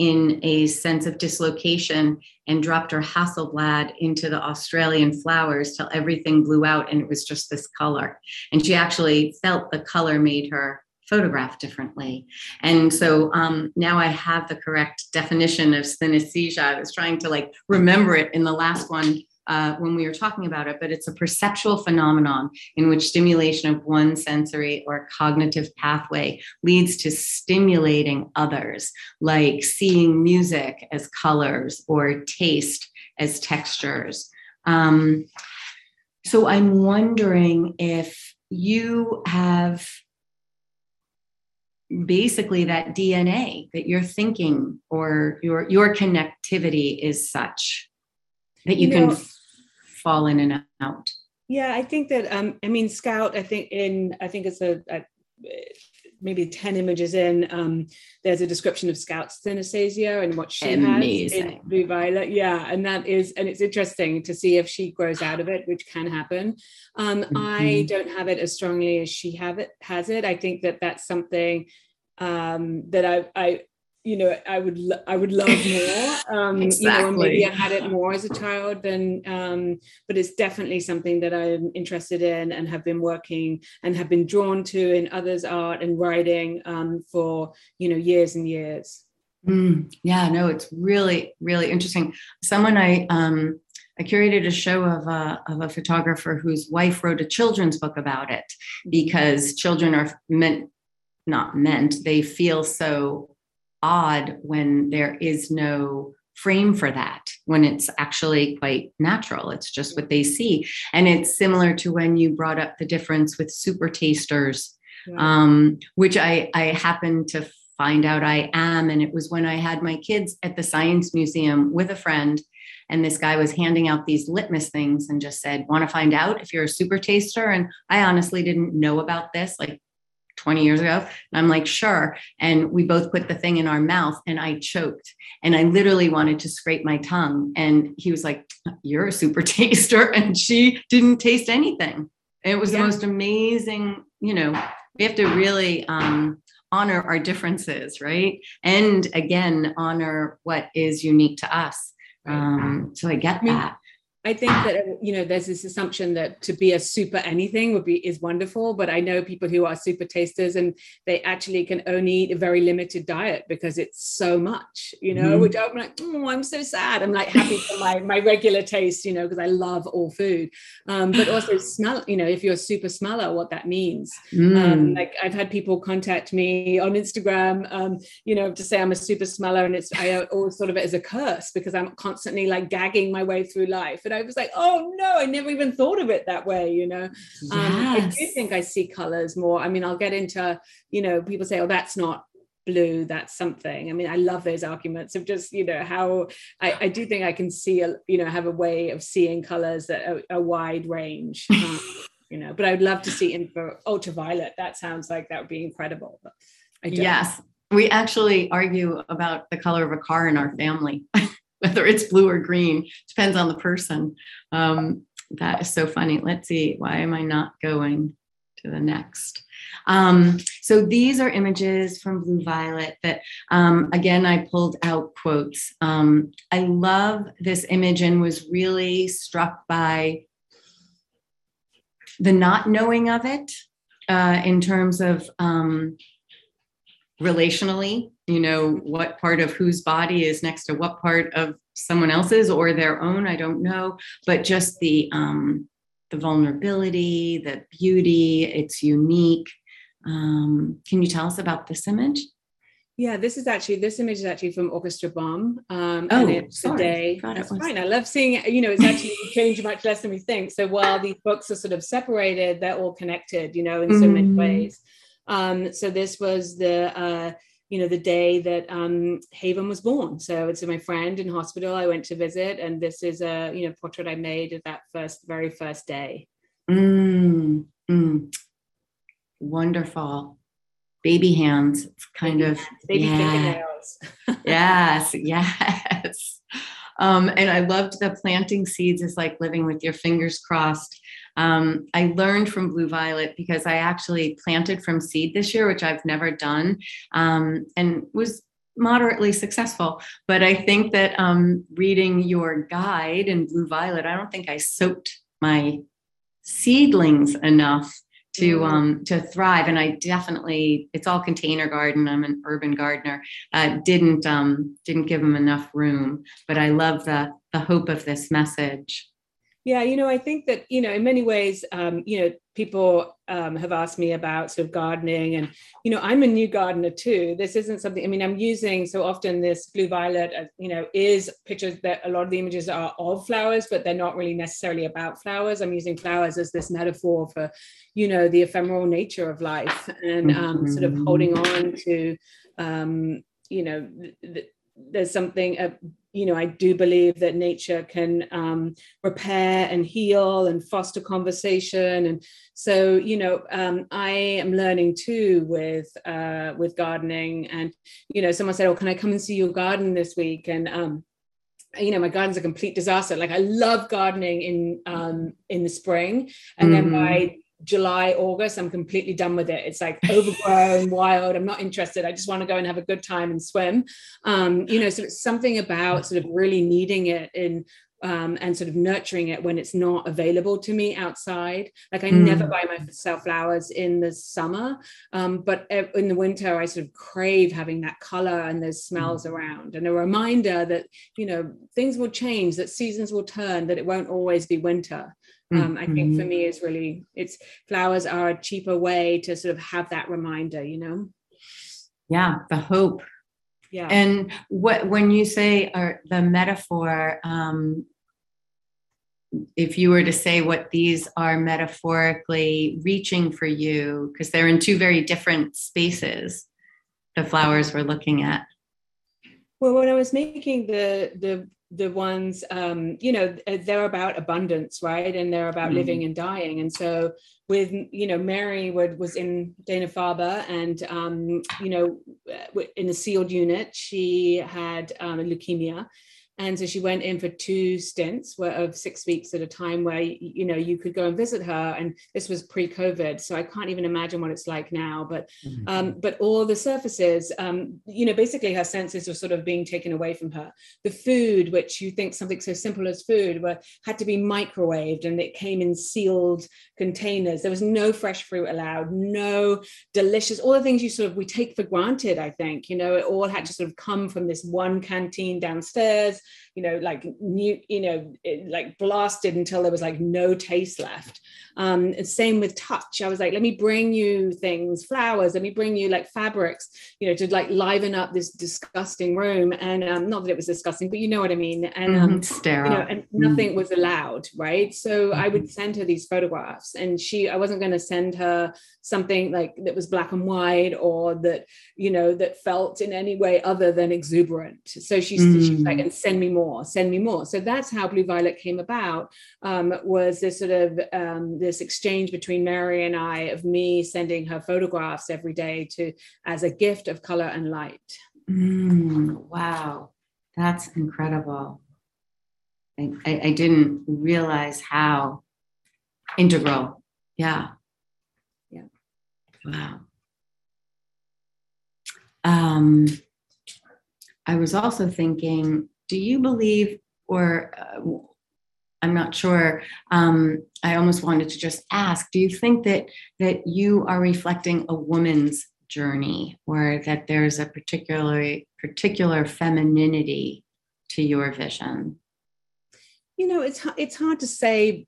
in a sense of dislocation and dropped her Hasselblad into the Australian flowers till everything blew out and it was just this color. And she actually felt the color made her photograph differently. And so um, now I have the correct definition of synesthesia. I was trying to like remember it in the last one uh, when we were talking about it, but it's a perceptual phenomenon in which stimulation of one sensory or cognitive pathway leads to stimulating others, like seeing music as colors or taste as textures. Um, so I'm wondering if you have basically that DNA that you're thinking or your your connectivity is such that you, you know, can fall in and out?
Yeah, I think that um, I mean Scout. I think in I think it's a, a maybe 10 images in um, there's a description of scout's synesthesia and what she Amazing. has in blue violet yeah and that is and it's interesting to see if she grows out of it which can happen um, mm-hmm. i don't have it as strongly as she have it has it i think that that's something um, that I, I you know i would i would love more um exactly. you know maybe i had it more as a child than um but it's definitely something that i'm interested in and have been working and have been drawn to in others art and writing um for you know years and years.
Mm, yeah no it's really really interesting. Someone i um I curated a show of a, of a photographer whose wife wrote a children's book about it because children are meant, not meant, they feel so odd when there is no frame for that when it's actually quite natural. It's just what they see. And it's similar to when you brought up the difference with super tasters yeah. um, which i i happen to find out i am. And it was when i had my kids at the science museum with a friend and this guy was handing out these litmus things and just said want to find out if you're a super taster? And i honestly didn't know about this. Like 20 years ago. And I'm like, sure. And we both put the thing in our mouth and I choked and I literally wanted to scrape my tongue. And he was like, You're a super taster. And she didn't taste anything. It was yeah. the most amazing, you know, we have to really um, honor our differences, right? And again, honor what is unique to us. Um, so I get that.
I think that you know there's this assumption that to be a super anything would be is wonderful, but I know people who are super tasters and they actually can only eat a very limited diet because it's so much, you know. Mm-hmm. Which I'm like, oh, I'm so sad. I'm like happy for my my regular taste, you know, because I love all food. Um, but also smell, you know, if you're a super smeller, what that means. Um, mm. Um, like I've had people contact me on Instagram, um, you know, to say I'm a super smeller, and it's I always thought of it as a curse because I'm constantly like gagging my way through life I was like, oh no, I never even thought of it that way, you know. Yes. Um, I do think I see colors more. I mean, I'll get into, you know, people say, oh, that's not blue that's something i mean i love those arguments of just you know how i, I do think i can see a you know have a way of seeing colors that are a wide range um, you know but i would love to see infra ultraviolet that sounds like that would be incredible but
yes we actually argue about the color of a car in our family whether it's blue or green depends on the person. Um, that is so funny. Let's see why am i not going to the next? Um, so these are images from blue violet that um, again i pulled out quotes. Um, i love this image and was really struck by the not knowing of it uh, in terms of um, relationally you know what part of whose body is next to what part of someone else's or their own i don't know but just the um the vulnerability the beauty it's unique um can you tell us about this image
Yeah, this is actually this image is actually from Orchestra Bomb.
Um, oh, and it's
sorry.
day.
That's fine. I love seeing. You know, it's actually changed much less than we think. So while these books are sort of separated, they're all connected. You know, in so mm. many ways. Um, so this was the uh, you know the day that um, Haven was born. So it's my friend in hospital. I went to visit, and this is a you know portrait I made of that first very first day.
Mm, mm. Wonderful baby hands. It's kind
baby
of
hands, baby yeah. fingernails.
yes, yes. Um, and I loved the planting seeds is like living with your fingers crossed. Um, I learned from Blue Violet because I actually planted from seed this year, which I've never done, um, and was moderately successful. But I think that um, reading your guide in Blue Violet, I don't think I soaked my seedlings enough to mm. um to thrive. And i definitely it's all container garden. I'm an urban gardener. Uh, didn't um didn't give them enough room but i love the the hope of this message
yeah, you know, I think that, you know, in many ways, um, you know, people um, have asked me about sort of gardening and, you know, I'm a new gardener too. This isn't something, I mean, I'm using so often this blue violet, uh, you know, is pictures that a lot of the images are of flowers, but they're not really necessarily about flowers. I'm using flowers as this metaphor for, you know, the ephemeral nature of life and um, sort of holding on to, um, you know, th- there's something uh, you know i do believe that nature can um, repair and heal and foster conversation. And so you know um, i am learning too with uh, with gardening. And you know someone said oh can i come and see your garden this week? And um, you know my garden's a complete disaster. Like i love gardening in um in the spring. And mm-hmm. then by July, August, I'm completely done with it. It's like overgrown, wild. I'm not interested. I just want to go and have a good time and swim. Um, you know, so it's something about sort of really needing it in um, and sort of nurturing it when it's not available to me outside. Like I mm. never buy myself flowers in the summer, um, but in the winter I sort of crave having that color and those smells mm. around, and a reminder that you know things will change, that seasons will turn, that it won't always be winter um, i think for mm-hmm. me is really it's flowers are a cheaper way to sort of have that reminder you know?
Yeah the hope.
Yeah.
And what when you say or the metaphor um if you were to say what these are metaphorically reaching for you because they're in two very different spaces the flowers we're looking at.
Well when i was making the the the ones um, you know they're about abundance right? And they're about mm. living and dying. And so with you know mary would, was in dana-farber and um, you know in a sealed unit she had um, leukemia and so she went in for two stints of six weeks at a time where you know you could go and visit her. And this was pre-covid so i can't even imagine what it's like now. But mm-hmm. um, but all the surfaces um, you know basically her senses were sort of being taken away from her. The food which you think something so simple as food were had to be microwaved and it came in sealed containers. There was no fresh fruit allowed no delicious all the things you sort of we take for granted i think you know it all had to sort of come from this one canteen downstairs you know like new you know like blasted until there was like no taste left um same with touch i was like let me bring you things flowers let me bring you like fabrics you know to like liven up this disgusting room and um not that it was disgusting but you know what i mean and um mm-hmm.
sterile
you know and nothing mm. was allowed right so mm-hmm. i would send her these photographs and she i wasn't going to send her something like that was black and white or that you know that felt in any way other than exuberant so she's, mm. she's like and send me more send me more. So that's how blue violet came about um, was this sort of um, this exchange between mary and i of me sending her photographs every day to as a gift of color and light.
Mm, wow. That's incredible. I, I, I didn't realize how integral. Yeah. Yeah. Wow. Um, I was also thinking, do you believe, or uh, I'm not sure. Um, I almost wanted to just ask: Do you think that that you are reflecting a woman's journey, or that there's a particularly particular femininity to your vision?
You know, it's it's hard to say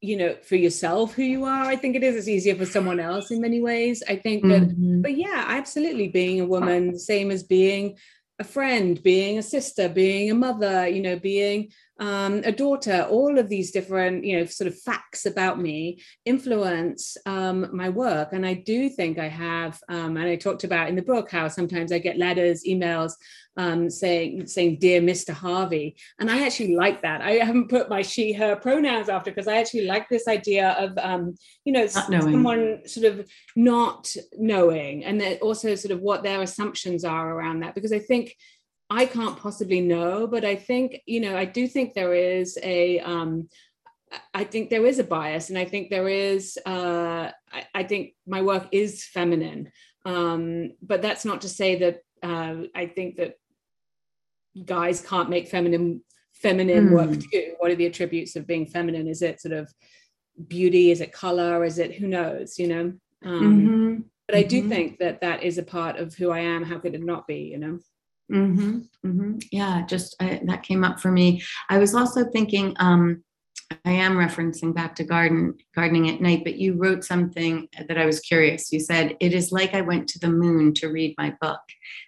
you know for yourself who you are i think it is it's easier for someone else in many ways i think that mm-hmm. but yeah absolutely being a woman same as being a friend being a sister being a mother you know being um, a daughter, all of these different, you know, sort of facts about me influence um, my work. And I do think I have, um, and I talked about in the book how sometimes I get letters, emails um, saying, saying, Dear Mr. Harvey. And I actually like that. I haven't put my she, her pronouns after because I actually like this idea of, um, you know, someone sort of not knowing and then also sort of what their assumptions are around that. Because I think, I can't possibly know, but I think, you know, I do think there is a, um, I think there is a bias, and I think there is, uh, I, I think my work is feminine. Um, but that's not to say that uh, I think that guys can't make feminine feminine mm. work too. What are the attributes of being feminine? Is it sort of beauty? Is it color? Is it who knows? You know. Um, mm-hmm. But I do mm-hmm. think that that is a part of who I am. How could it not be? You know.
Mm-hmm, mm-hmm. Yeah, just I, that came up for me. I was also thinking, um, I am referencing back to garden gardening at night, but you wrote something that I was curious. You said it is like I went to the moon to read my book,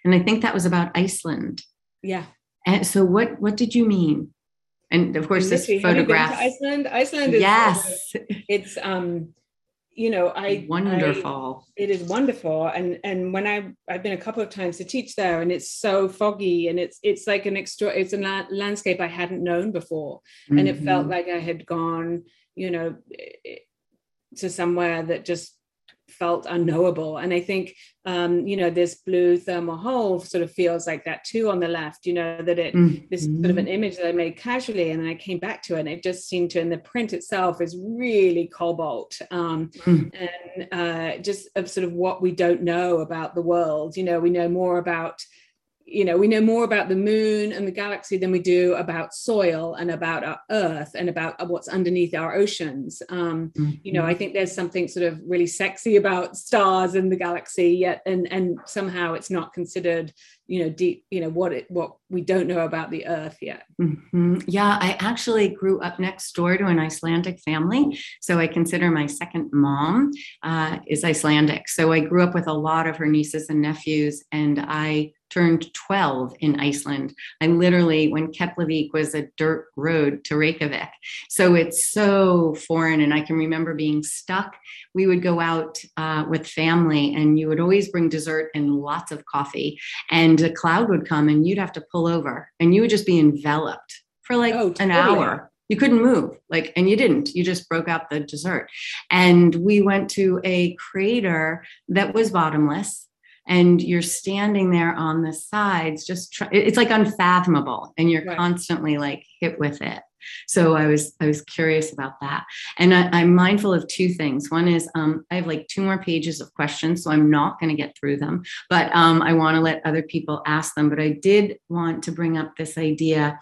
and I think that was about Iceland.
Yeah.
And so, what what did you mean? And of course, this photograph.
Iceland. Iceland is
yes.
it's um you know i
wonderful
I, it is wonderful and and when i i've been a couple of times to teach there and it's so foggy and it's it's like an extra it's a la- landscape i hadn't known before mm-hmm. and it felt mm-hmm. like i had gone you know to somewhere that just felt unknowable. And I think, um, you know, this blue thermal hole sort of feels like that too on the left, you know, that it, mm-hmm. this sort of an image that I made casually. And then I came back to it and it just seemed to, and the print itself is really cobalt um, mm-hmm. and uh, just of sort of what we don't know about the world. You know, we know more about you know we know more about the moon and the galaxy than we do about soil and about our earth and about what's underneath our oceans um, mm-hmm. you know i think there's something sort of really sexy about stars and the galaxy yet and and somehow it's not considered you know deep you know what it what we don't know about the earth yet
mm-hmm. yeah i actually grew up next door to an icelandic family so i consider my second mom uh, is icelandic so i grew up with a lot of her nieces and nephews and i turned 12 in Iceland. I literally, when Keflavik was a dirt road to Reykjavik. So it's so foreign. And I can remember being stuck. We would go out uh, with family and you would always bring dessert and lots of coffee. And a cloud would come and you'd have to pull over and you would just be enveloped for like oh, totally. an hour you couldn't move like and you didn't you just broke out the dessert and we went to a crater that was bottomless and you're standing there on the sides just try, it's like unfathomable and you're right. constantly like hit with it. So i was i was curious about that. And I, am mindful of two things. One is um, i have like two more pages of questions so i'm not going to get through them but um, i want to let other people ask them. But i did want to bring up this idea.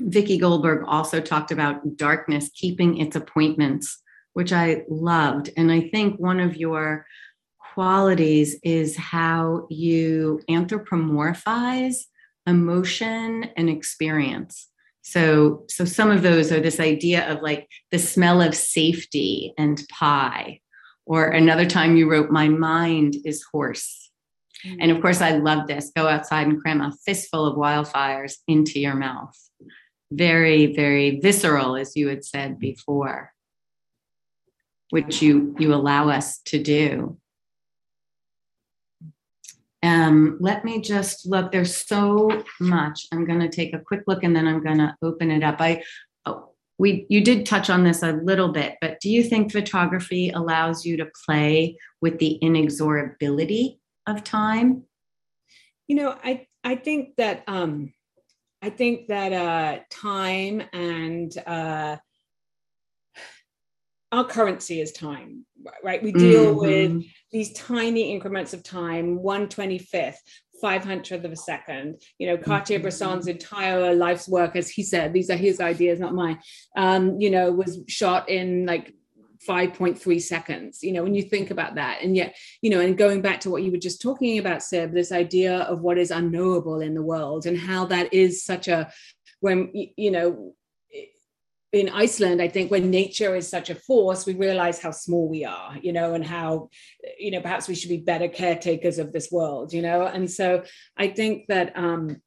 Vicki goldberg also talked about darkness keeping its appointments which i loved. And i think one of your qualities is how you anthropomorphize emotion and experience. So, so some of those are this idea of like the smell of safety and pie. Or another time you wrote, My mind is. Mm-hmm. And of course, I love this go outside and cram a fistful of wildfires into your mouth. Very, very visceral, as you had said before, which you, you allow us to do. Um, let me just look. There's so much. I'm going to take a quick look and then I'm going to open it up. I oh, we you did touch on this a little bit, but do you think photography allows you to play with the inexorability of time?
You know, I I think that um, I think that uh, time and uh, our currency is time, right? We deal mm-hmm. with these tiny increments of time, 125th, 500th of a second. You know, Cartier-Bresson's mm-hmm. entire life's work, as he said, these are his ideas, not mine, um, you know, was shot in like 5.3 seconds you know when you think about that and yet you know and going back to what you were just talking about Syb this idea of what is unknowable in the world and how that is such a when you know in Iceland, I think when nature is such a force, we realize how small we are, you know, and how, you know, perhaps we should be better caretakers of this world, you know. And so I think that um,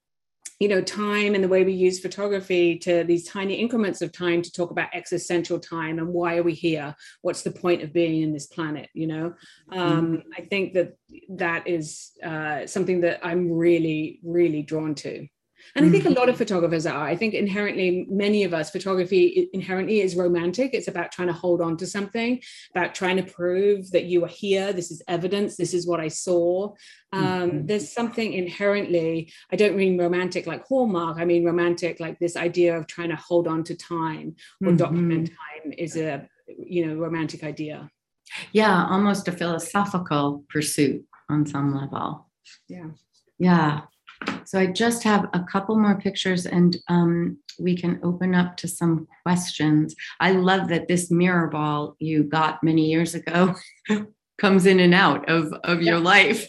you know time and the way we use photography to these tiny increments of time to talk about existential time and why are we here what's the point of being in this planet you know um, mm-hmm. i think that that is uh, something that i'm really really drawn to and I think a lot of photographers are. I think inherently, many of us, photography inherently is romantic. It's about trying to hold on to something, about trying to prove that you are here. This is evidence. This is what I saw. Um, mm-hmm. There's something inherently, I don't mean romantic like Hallmark. I mean romantic like this idea of trying to hold on to time or mm-hmm. document time is a, you know, romantic idea.
Yeah, almost a philosophical pursuit on some level.
Yeah.
Yeah. So I just have a couple more pictures and um, we can open up to some questions. I love that this mirror ball you got many years ago comes in and out of, of yeah. your life.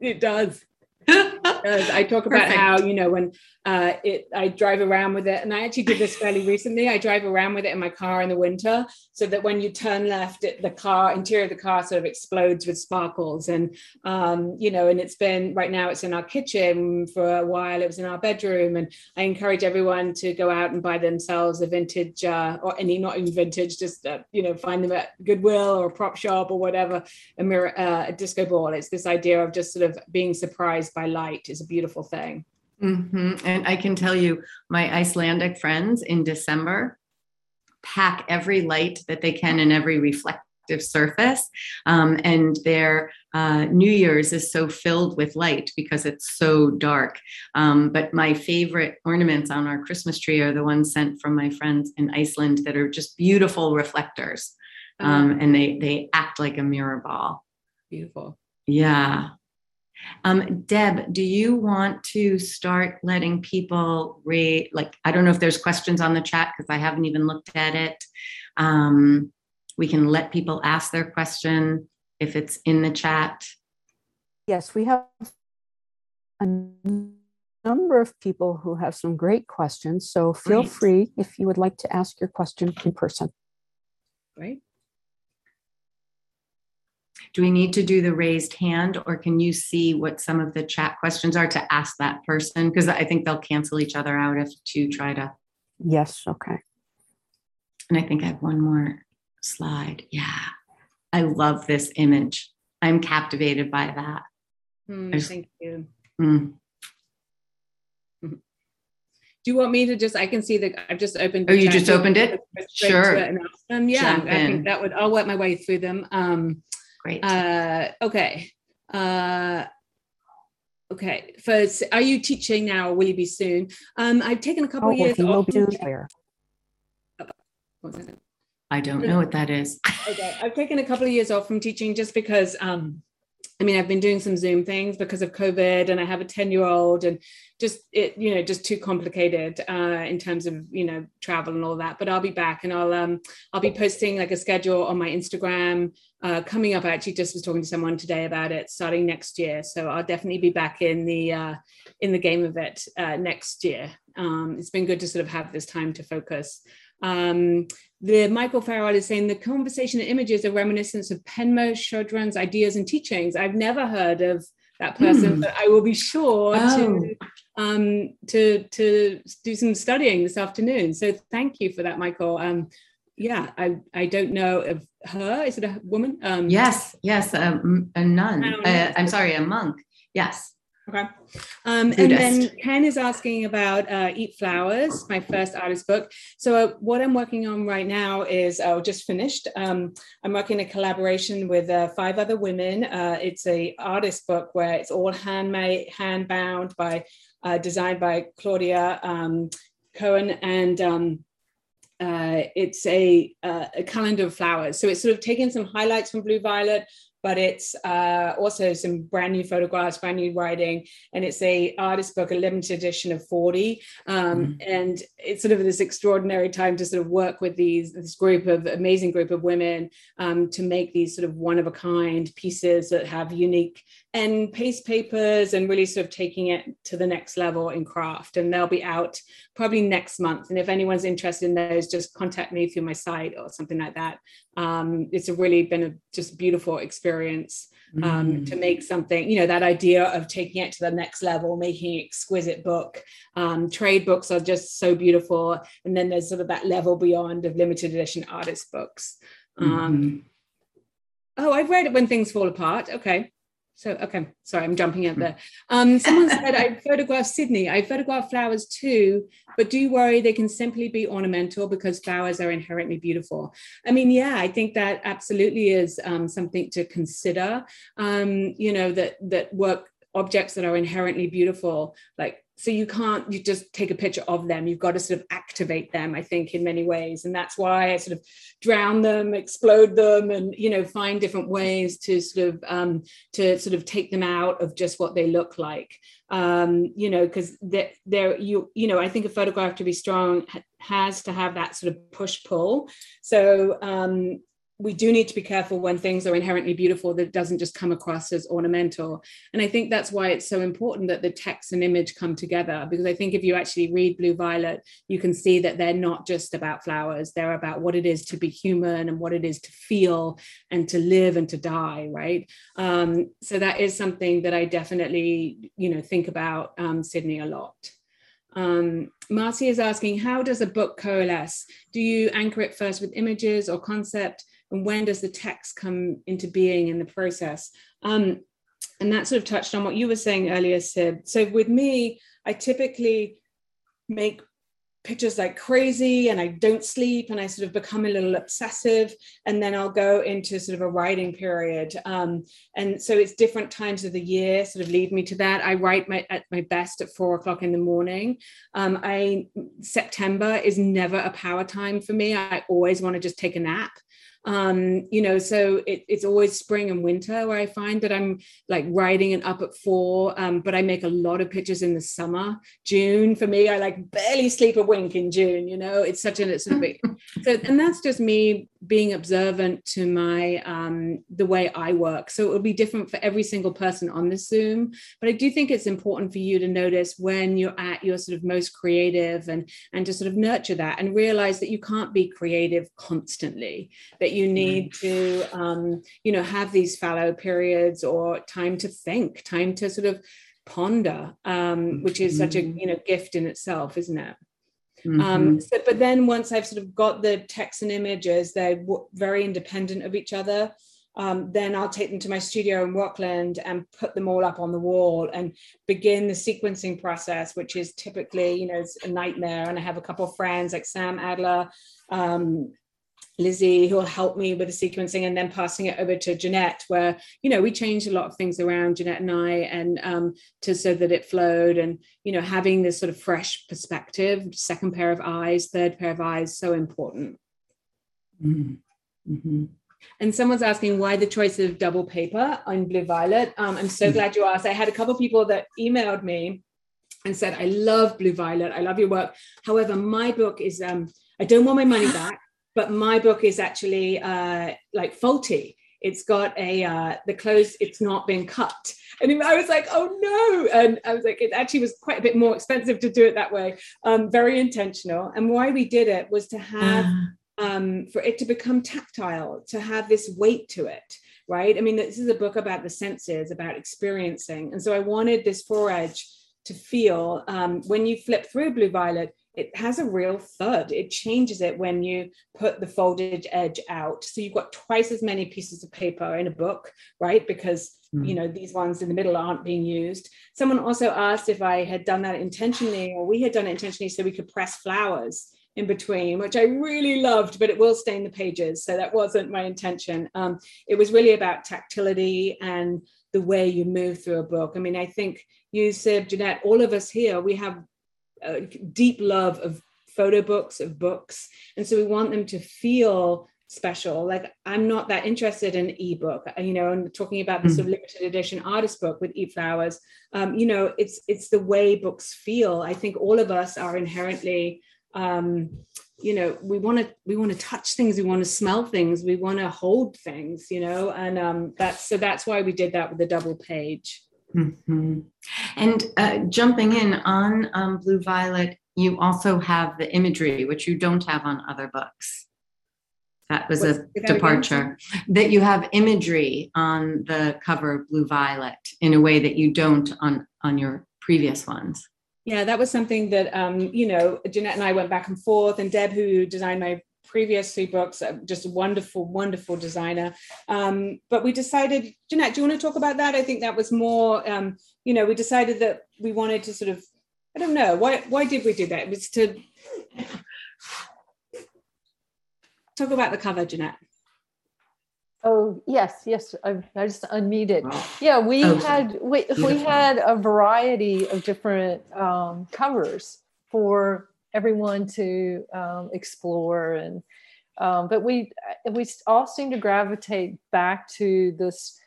It does. I talk about Perfect. how you know when uh, it I drive around with it, and I actually did this fairly recently. I drive around with it in my car in the winter, so that when you turn left, it, the car interior of the car sort of explodes with sparkles, and um, you know, and it's been right now it's in our kitchen for a while. It was in our bedroom, and I encourage everyone to go out and buy themselves a vintage uh, or any not even vintage, just uh, you know, find them at Goodwill or a prop shop or whatever. A mirror, uh, a disco ball. It's this idea of just sort of being surprised by light is a beautiful thing.
Mm-hmm. And I can tell you, my Icelandic friends in December pack every light that they can in every reflective surface. Um, and their uh, New Year's is so filled with light because it's so dark. Um, but my favorite ornaments on our Christmas tree are the ones sent from my friends in Iceland that are just beautiful reflectors. Um, and they they act like a mirror ball.
Beautiful.
Yeah. Um, Deb, do you want to start letting people read? Like, I don't know if there's questions on the chat because I haven't even looked at it. Um, we can let people ask their question if it's in the chat.
Yes, we have a number of people who have some great questions. So feel great. free if you would like to ask your question in person.
Great.
Do we need to do the raised hand or can you see what some of the chat questions are to ask that person? Because I think they'll cancel each other out if to try to.
Yes, okay.
And I think I have one more slide. Yeah. I love this image. I'm captivated by that.
Mm, thank you. Mm. Do you want me to just? I can see that I've just opened.
Oh, you just opened it. Sure.
Yeah, Jump I in. think that would. I'll work my way through them. Um,
Great.
Uh, okay. Uh, okay. First, are you teaching now or will you be soon? Um, I've taken a couple oh, years off. Where?
I don't know what that is.
okay. I've taken a couple of years off from teaching just because um, I mean, I've been doing some Zoom things because of COVID, and I have a 10 year old, and just it, you know, just too complicated uh, in terms of you know travel and all that. But I'll be back, and I'll um I'll be posting like a schedule on my Instagram uh, coming up. I actually just was talking to someone today about it starting next year, so I'll definitely be back in the uh, in the game of it uh, next year. Um, it's been good to sort of have this time to focus. Um, the Michael Farrell is saying the conversation and images are reminiscent of Pema Chodron's ideas and teachings. I've never heard of that person, mm. but I will be sure oh. to um, to to do some studying this afternoon. So thank you for that, Michael. Um, yeah, I I don't know of her. Is it a woman?
Um, yes, yes, a, a nun. Uh, I'm sorry, a monk. Yes.
Okay. Um, and then Ken is asking about uh, Eat Flowers, my first artist book. So uh, what I'm working on right now is, oh, just finished. Um, I'm working in a collaboration with uh, five other women. Uh, it's a artist book where it's all handmade, hand bound by, uh, designed by Claudia um, Cohen and um, uh, it's a, uh, a, calendar of flowers. So it's sort of taking some highlights from Blue Violet, but it's uh, also some brand new photographs, brand new writing, and it's a artist book, a limited edition of 40. Um, mm. And it's sort of this extraordinary time to sort of work with these this group of amazing group of women um, to make these sort of one of a kind pieces that have unique and paste papers and really sort of taking it to the next level in craft. And they'll be out probably next month. And if anyone's interested in those, just contact me through my site or something like that. Um, it's a really been a just beautiful experience um, mm. to make something, you know, that idea of taking it to the next level, making exquisite book. Um, trade books are just so beautiful. And then there's sort of that level beyond of limited edition artist books. Um, mm-hmm. Oh, I've read it when things fall apart. Okay. So, okay, sorry, I'm jumping out there. Um, someone said I photographed Sydney. I photographed flowers too, but do worry, they can simply be ornamental because flowers are inherently beautiful. I mean, yeah, I think that absolutely is um, something to consider. Um, you know, that that work objects that are inherently beautiful, like so you can't you just take a picture of them. You've got to sort of activate them i think in many ways. And that's why i sort of drown them explode them and you know find different ways to sort of um, to sort of take them out of just what they look like. Um, you know because they're, you you know i think a photograph to be strong has to have that sort of push pull so um, we do need to be careful when things are inherently beautiful that doesn't just come across as ornamental. And I think that's why it's so important that the text and image come together, because I think if you actually read Blue Violet, you can see that they're not just about flowers, they're about what it is to be human and what it is to feel and to live and to die, right? Um, so that is something that I definitely, you know, think about um, Sydney a lot. Um, Marcy is asking, how does a book coalesce? Do you anchor it first with images or concept? And when does the text come into being in the process? Um, and that sort of touched on what you were saying earlier sid. So with me i typically make pictures like crazy and I don't sleep and I sort of become a little obsessive and then I'll go into sort of a writing period. Um, and so it's different times of the year sort of lead me to that. I write my at my best at four o'clock in the morning. Um, I September is never a power time for me. I always want to just take a nap um, you know, so it, it's always spring and winter where I find that I'm like writing and up at four, um, but I make a lot of pictures in the summer. June for me, I like barely sleep a wink in June. You know, it's such an it's a big. so, and that's just me being observant to my um, the way I work. So it will be different for every single person on the Zoom. But I do think it's important for you to notice when you're at your sort of most creative and and to sort of nurture that and realize that you can't be creative constantly. That you need to um, you know have these fallow periods or time to think, time to sort of ponder, um, which is such a mm-hmm. you know gift in itself, isn't it? Um, mm-hmm. Um, so, but then once I've sort of got the text and images, they're w- very independent of each other. Um, then I'll take them to my studio in Rockland and put them all up on the wall and begin the sequencing process, which is typically, you know, it's a nightmare. And I have a couple of friends like Sam Adler, um, Lizzie, who will help me with the sequencing, and then passing it over to Jeanette, where you know we changed a lot of things around Jeanette and I, and um, to so that it flowed, and you know having this sort of fresh perspective, second pair of eyes, third pair of eyes, so important. Mm-hmm. mm-hmm. And someone's asking why the choice of double paper on Blue Violet. Um, I'm so glad you asked. I had a couple people that emailed me and said, "I love Blue Violet. I love your work. However, my book is um, I don't want my money ba." But my book is actually uh, like faulty. It's got a uh, the clothes. It's not been cut, and I was like, oh no! And I was like, it actually was quite a bit more expensive to do it that way. Um, very intentional. And why we did it was to have ah. um, for it to become tactile, to have this weight to it right? I mean, this is a book about the senses, about experiencing. And so I wanted this foredge to feel um, when you flip through Blue Violet, it has a real thud. It changes it when you put the folded edge out. So you've got twice as many pieces of paper in a book, right? Because mm. you know these ones in the middle aren't being used. Someone also asked if I had done that intentionally, or we had done it intentionally so we could press flowers in between, which I really loved, but it will stain the pages. So that wasn't my intention. Um, it was really about tactility and the way you move through a book. I mean, I think you, said, Jeanette, all of us here, we have a deep love of photo books, of books. And so we want them to feel special. Like I'm not that interested in ebook, uh, you know, and talking about the sort of mm. limited edition artist book with Eat Flowers. Um, you know, it's it's the way books feel. I think all of us are inherently um, you know we want to we want to touch things we want to smell things we want to hold things you know and um that's so that's why we did that with the double page
mm-hmm. and uh, jumping in on um, blue violet you also have the imagery which you don't have on other books that was What's, a departure. That you have imagery on the cover of Blue Violet in a way that you don't on on your previous ones.
Yeah, that was something that um, you know Jeanette and I went back and forth, and Deb, who designed my previous three books, just a wonderful, wonderful designer. Um, but we decided, Jeanette, do you want to talk about that? I think that was more, um, you know, we decided that we wanted to sort of, I don't know, why why did we do that? It was to talk about the cover, Jeanette.
Oh yes, yes. I, I just unmuted. Yeah, we oh, had we, we had a variety of different um, covers for everyone to um, explore, and um, but we we all seem to gravitate back to this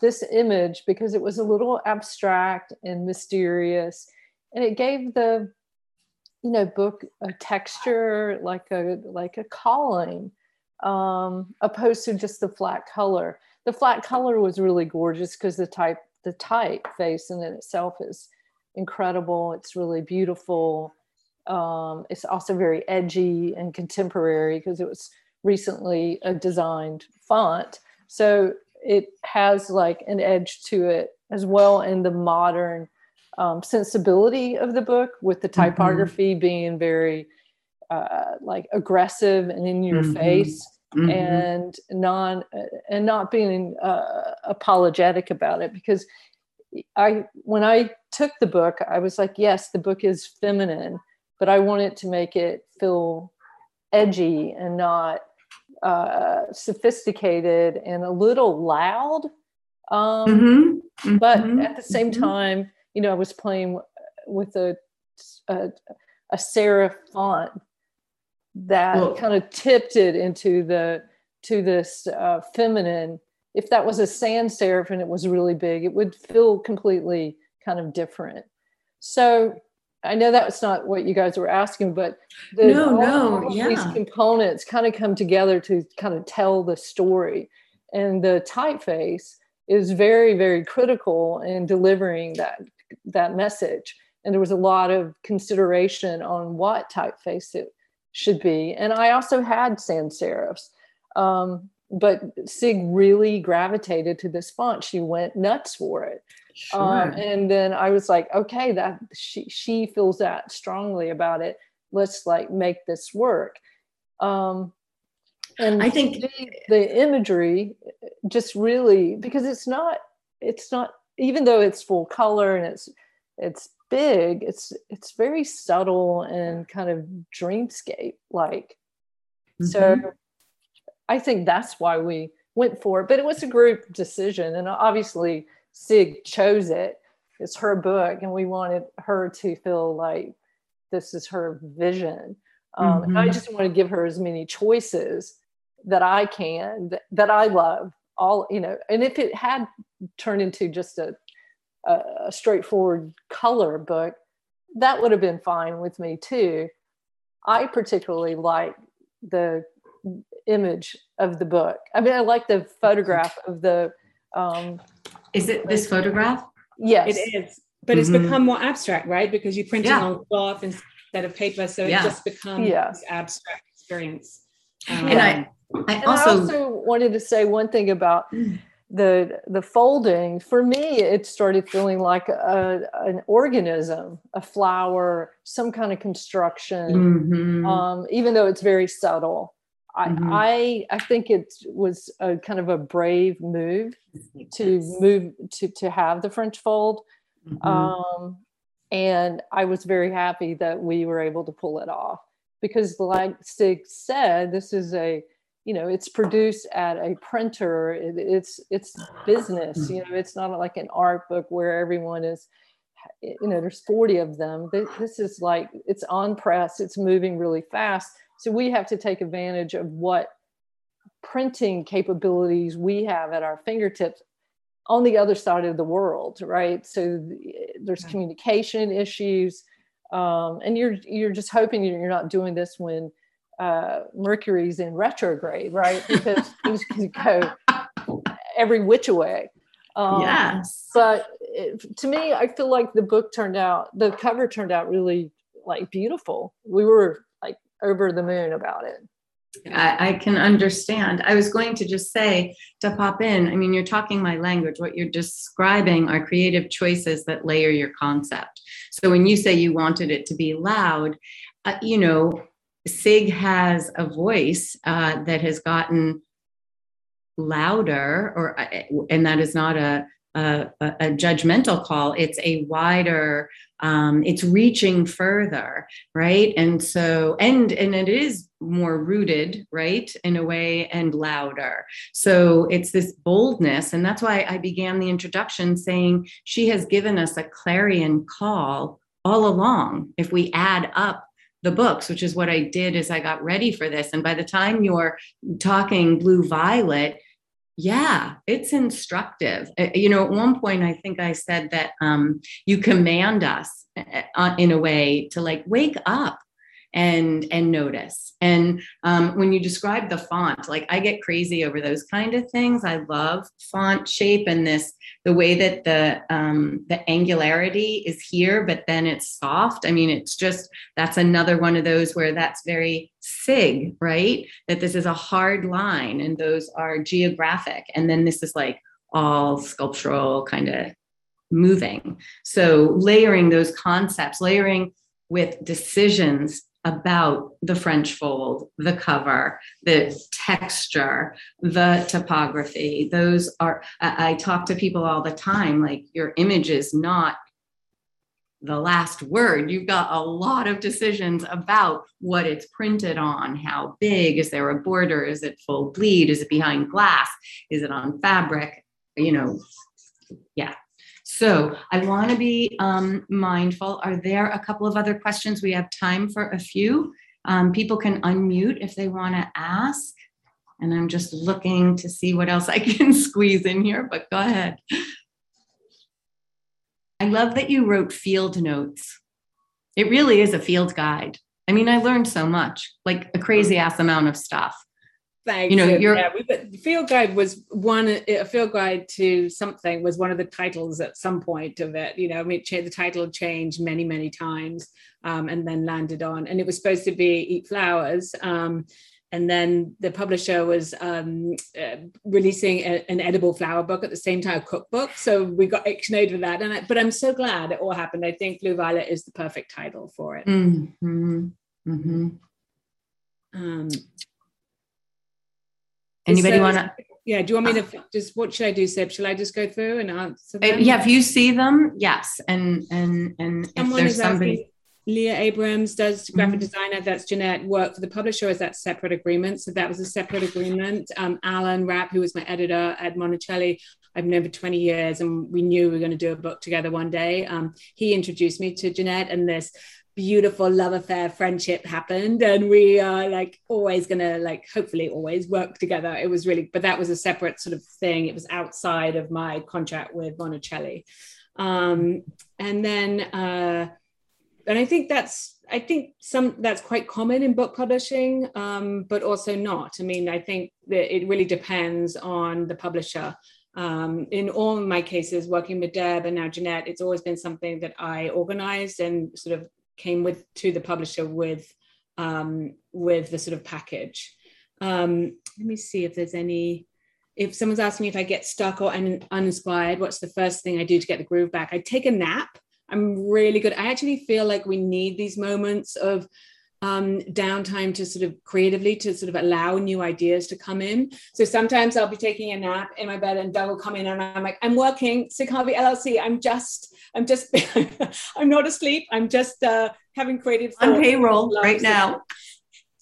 this image because it was a little abstract and mysterious, and it gave the you know book a texture like a like a calling um, opposed to just the flat color. The flat color was really gorgeous because the type the type typeface in itself is incredible. It's really beautiful. Um, it's also very edgy and contemporary because it was recently a designed font. So it has like an edge to it as well in the modern um, sensibility of the book with the mm-hmm. typography mm-hmm. being very uh, like aggressive and in your mm-hmm. face mm-hmm. and non and not being uh, apologetic about it because I when I took the book I was like yes the book is feminine but I wanted to make it feel edgy and not uh, sophisticated and a little loud um, mm-hmm. but mm-hmm. at the same mm-hmm. time you know I was playing with a a, a serif font that kind of tipped it into the to this uh, feminine if that was a sans serif and it was really big it would feel completely kind of different so i know that's not what you guys were asking but
the, no no yeah.
these components kind of come together to kind of tell the story and the typeface is very very critical in delivering that that message and there was a lot of consideration on what typeface it should be. And I also had sans serifs. Um, but Cig really gravitated to this font. She went nuts for it. Um, sure. Um, and then I was like, okay, that she she feels that strongly about it. Let's like make this work. Um, and
I think
the, the imagery just really because it's not it's not even though it's full color and it's it's big it's it's very subtle and kind of dreamscape like mm-hmm. so i think that's why we went for it but it was a group decision and obviously Cig chose it it's her book and we wanted her to feel like this is her vision um, mm-hmm. i just want to give her as many choices that i can that, that i love all you know and if it had turned into just a a, a straightforward color book, that would have been fine with me too. I particularly like the image of the book. I mean, I like the photograph of the. Um,
is it this photograph?
Yes,
it is. But mm-hmm. it's become more abstract, right? Because you print yeah. it on cloth instead of paper, so yeah. it just becomes yeah. this abstract experience.
Um, and I,
I also, I also wanted to say one thing about mm the the folding for me it started feeling like a, an organism a flower some kind of construction mm-hmm. um, even though it's very subtle mm-hmm. I, I i think it was a kind of a brave move to move to to have the french fold. Mm-hmm. um, and i was very happy that we were able to pull it off because like Cig said this is a you know it's produced at a printer. It, it's it's business you know it's not like an art book where everyone is you know there's 40 of them. This is like it's on press. It's moving really fast so we have to take advantage of what printing capabilities we have at our fingertips on the other side of the world, right? So there's communication issues, um, and you're you're just hoping you're not doing this when uh, Mercury's in retrograde, right? Because things can go every which way.
Um, yes.
But it, to me, I feel like the book turned out, the cover turned out really like beautiful. We were over the moon about it.
I, I, can understand. I was going to just say to pop in, I mean, you're talking my language. What you're describing are creative choices that layer your concept. So when you say you wanted it to be loud, uh, you know, Cig has a voice uh, that has gotten louder, or uh, and that is not a a, a judgmental call. It's a wider. Um, it's reaching further, right? And so, and and it is more rooted, right, in a way, and louder. So it's this boldness, and that's why I began the introduction saying she has given us a clarion call all along. If we add up the books, which is what I did as I got ready for this. And by the time you're talking blue violet, yeah, it's instructive. Uh, you know, at one point, I think I said that um, you command us uh, uh, in a way to like wake up and and notice. And um, when you describe the font like i get crazy over those kind of things. I love font shape and this the way that the um, the angularity is here but then it's soft. I mean it's just that's another one of those where that's very Cig right? That this is a hard line and those are geographic. And then this is like all sculptural kind of moving. So layering those concepts layering with decisions about the French fold, the cover, the texture, the topography. Those are, I, I, talk to people all the time like, your image is not the last word. You've got a lot of decisions about what it's printed on, how big, is there a border, is it full bleed, is it behind glass, is it on fabric? You know, yeah, so I want to be um, mindful. Are there a couple of other questions? We have time for a few. Um, people can unmute if they want to ask. And I'm just looking to see what else I can squeeze in here, but go ahead. I love that you wrote field notes. It really is a field guide. I mean, I learned so much, like a crazy ass amount of stuff.
Thanks. You know, your yeah, we, field guide was one a field guide to something was one of the titles at some point of it. You know, I mean, the title changed many, many times, um, and then landed on, and it was supposed to be Eat Flowers. Um, and then the publisher was um, uh, releasing a, an edible flower book at the same time, a cookbook. So we got excited with that. And I, but I'm so glad it all happened. I think Blue Violet is the perfect title for it.
Mm-hmm. Mm-hmm.
Um,
Anybody want to?
Yeah. Do you want me to just what should I do, Syb? Shall I just go through and answer?
Uh, them? Yeah, if you see them, yes. And and and Someone if there's somebody. Asking,
Leah Abrams does graphic mm-hmm. designer. That's Jeanette. Work for the publisher is that separate agreement. So that was a separate agreement. Um, Alan Rapp, who was my editor at Monacelli, I've known for 20 years, and we knew we were going to do a book together one day. Um, he introduced me to Jeanette, and this beautiful love affair friendship happened and we are like always gonna like hopefully always work together it was really but that was a separate sort of thing it was outside of my contract with Monacelli um, and then uh, and I think that's I think some that's quite common in book publishing, um, but also not. I mean, I think that it really depends on the publisher. Um, in all my cases, working with Deb and now Jeanette, it's always been something that I organized and sort of came with to the publisher with um, with the sort of package. Um, let me see if there's any. If someone's asking me if I get stuck or un- uninspired, what's the first thing I do to get the groove back? I take a nap. I'm really good. I actually feel like we need these moments of um, downtime to sort of creatively to sort of allow new ideas to come in. So sometimes I'll be taking a nap in my bed and Doug will come in and I'm like, I'm working, Cig Harvey LLC. I'm just, I'm just, I'm not asleep. I'm just uh, having creative
on payroll right now.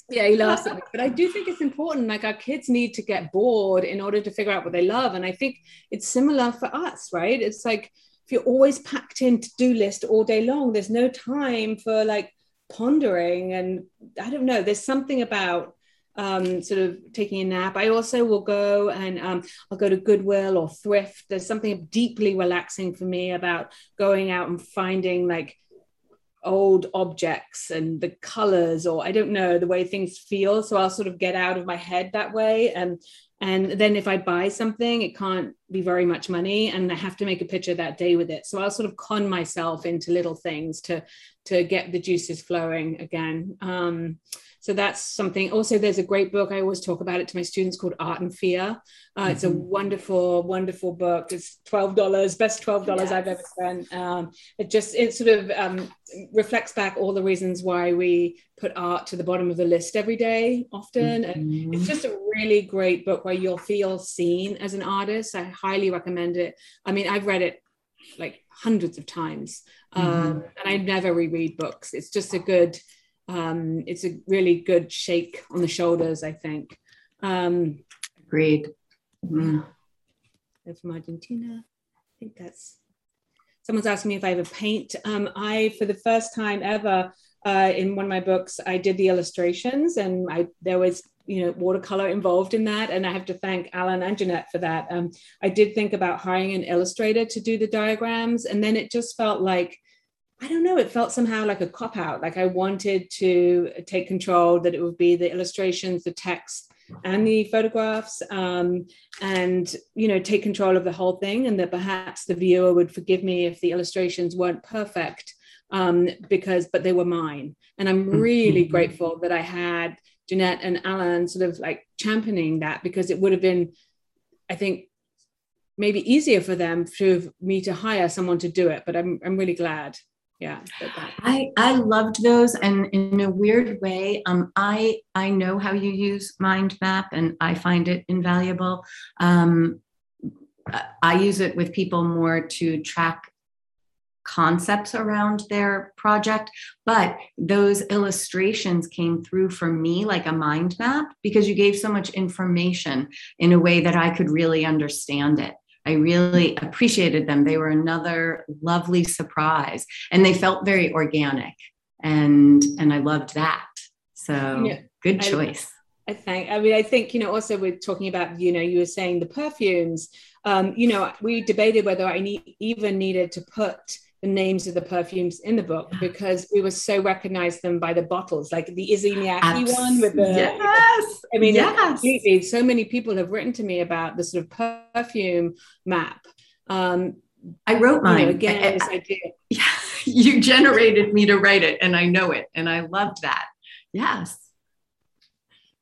Yeah, he loves it. But I do think it's important. Like our kids need to get bored in order to figure out what they love. And I think it's similar for us, right? It's like if you're always packed in to-do list all day long, there's no time for like pondering and i don't know there's something about um, sort of taking a nap. I also will go and um, I'll go to Goodwill or Thrift. There's something deeply relaxing for me about going out and finding like old objects and the colors or i don't know the way things feel so i'll sort of get out of my head that way and and then if i buy something it can't be very much money and i have to make a picture that day with it. So i'll sort of con myself into little things to to get the juices flowing again. Um, so that's something. Also, there's a great book. I always talk about it to my students called Art and Fear. Uh, mm-hmm. It's a mm-hmm. wonderful, wonderful book. It's twelve dollars, best twelve dollars yes. I've ever spent. Um, it just it sort of um, reflects back all the reasons why we put art to the bottom of the list every day, often, mm-hmm. and it's just a really great book where you'll feel seen as an artist. I highly recommend it. I mean, I've read it like hundreds of times, mm-hmm. um, and I never reread books. It's just a good um, it's a really good shake on the shoulders, I think. Um,
Agreed. Mm.
from Argentina. I think that's someone's asking me if I have a paint. Um, I, for the first time ever, uh, in one of my books, I did the illustrations, and I there was you know watercolor involved in that, and I have to thank Alan and Jeanette for that. Um, I did think about hiring an illustrator to do the diagrams, and then it just felt like I don't know, it felt somehow like a cop out. Like I wanted to take control, that it would be the illustrations, the text, and the photographs, um, and you know, take control of the whole thing, and that perhaps the viewer would forgive me if the illustrations weren't perfect, um, because but they were mine. And I'm really mm-hmm. grateful that I had Jeanette and Alan sort of like championing that because it would have been, I think, maybe easier for them for me to hire someone to do it. But I'm I'm really glad yeah
i i loved those and in a weird way um i i know how you use mind map and i find it invaluable. Um i use it with people more to track concepts around their project but those illustrations came through for me like a mind map because you gave so much information in a way that i could really understand it I really appreciated them. They were another lovely surprise and they felt very organic and and I loved that. So yeah, good choice.
I, I think I mean I think you know also we're talking about you know you were saying the perfumes um you know we debated whether I need, even needed to put the names of the perfumes in the book because we were so recognized them by the bottles, like the Issey Miyake one with the.
Yes.
I mean, yes. completely. So many people have written to me about the sort of perfume map. Um,
I wrote mine. You
know, again, I, this
idea. Yeah, you generated me to write it, and I know it, and I love that. Yes.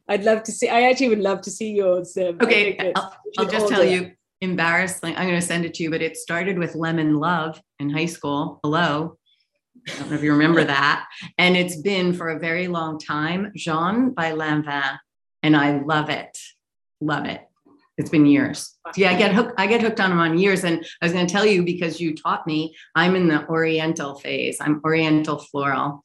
I'd love to see. I actually would love to see yours.
Um, okay, I'll, I'll just tell you embarrassing. I'm going to send it to you, but it started with Lemon Love in high school. Hello. I don't know if you remember that. And it's been for a very long time, Jean by Lanvin. And I love it. Love it. It's been years. Yeah, I get hooked. I get hooked on them on years. And I was going to tell you because you taught me, I'm in the Oriental phase. I'm Oriental floral.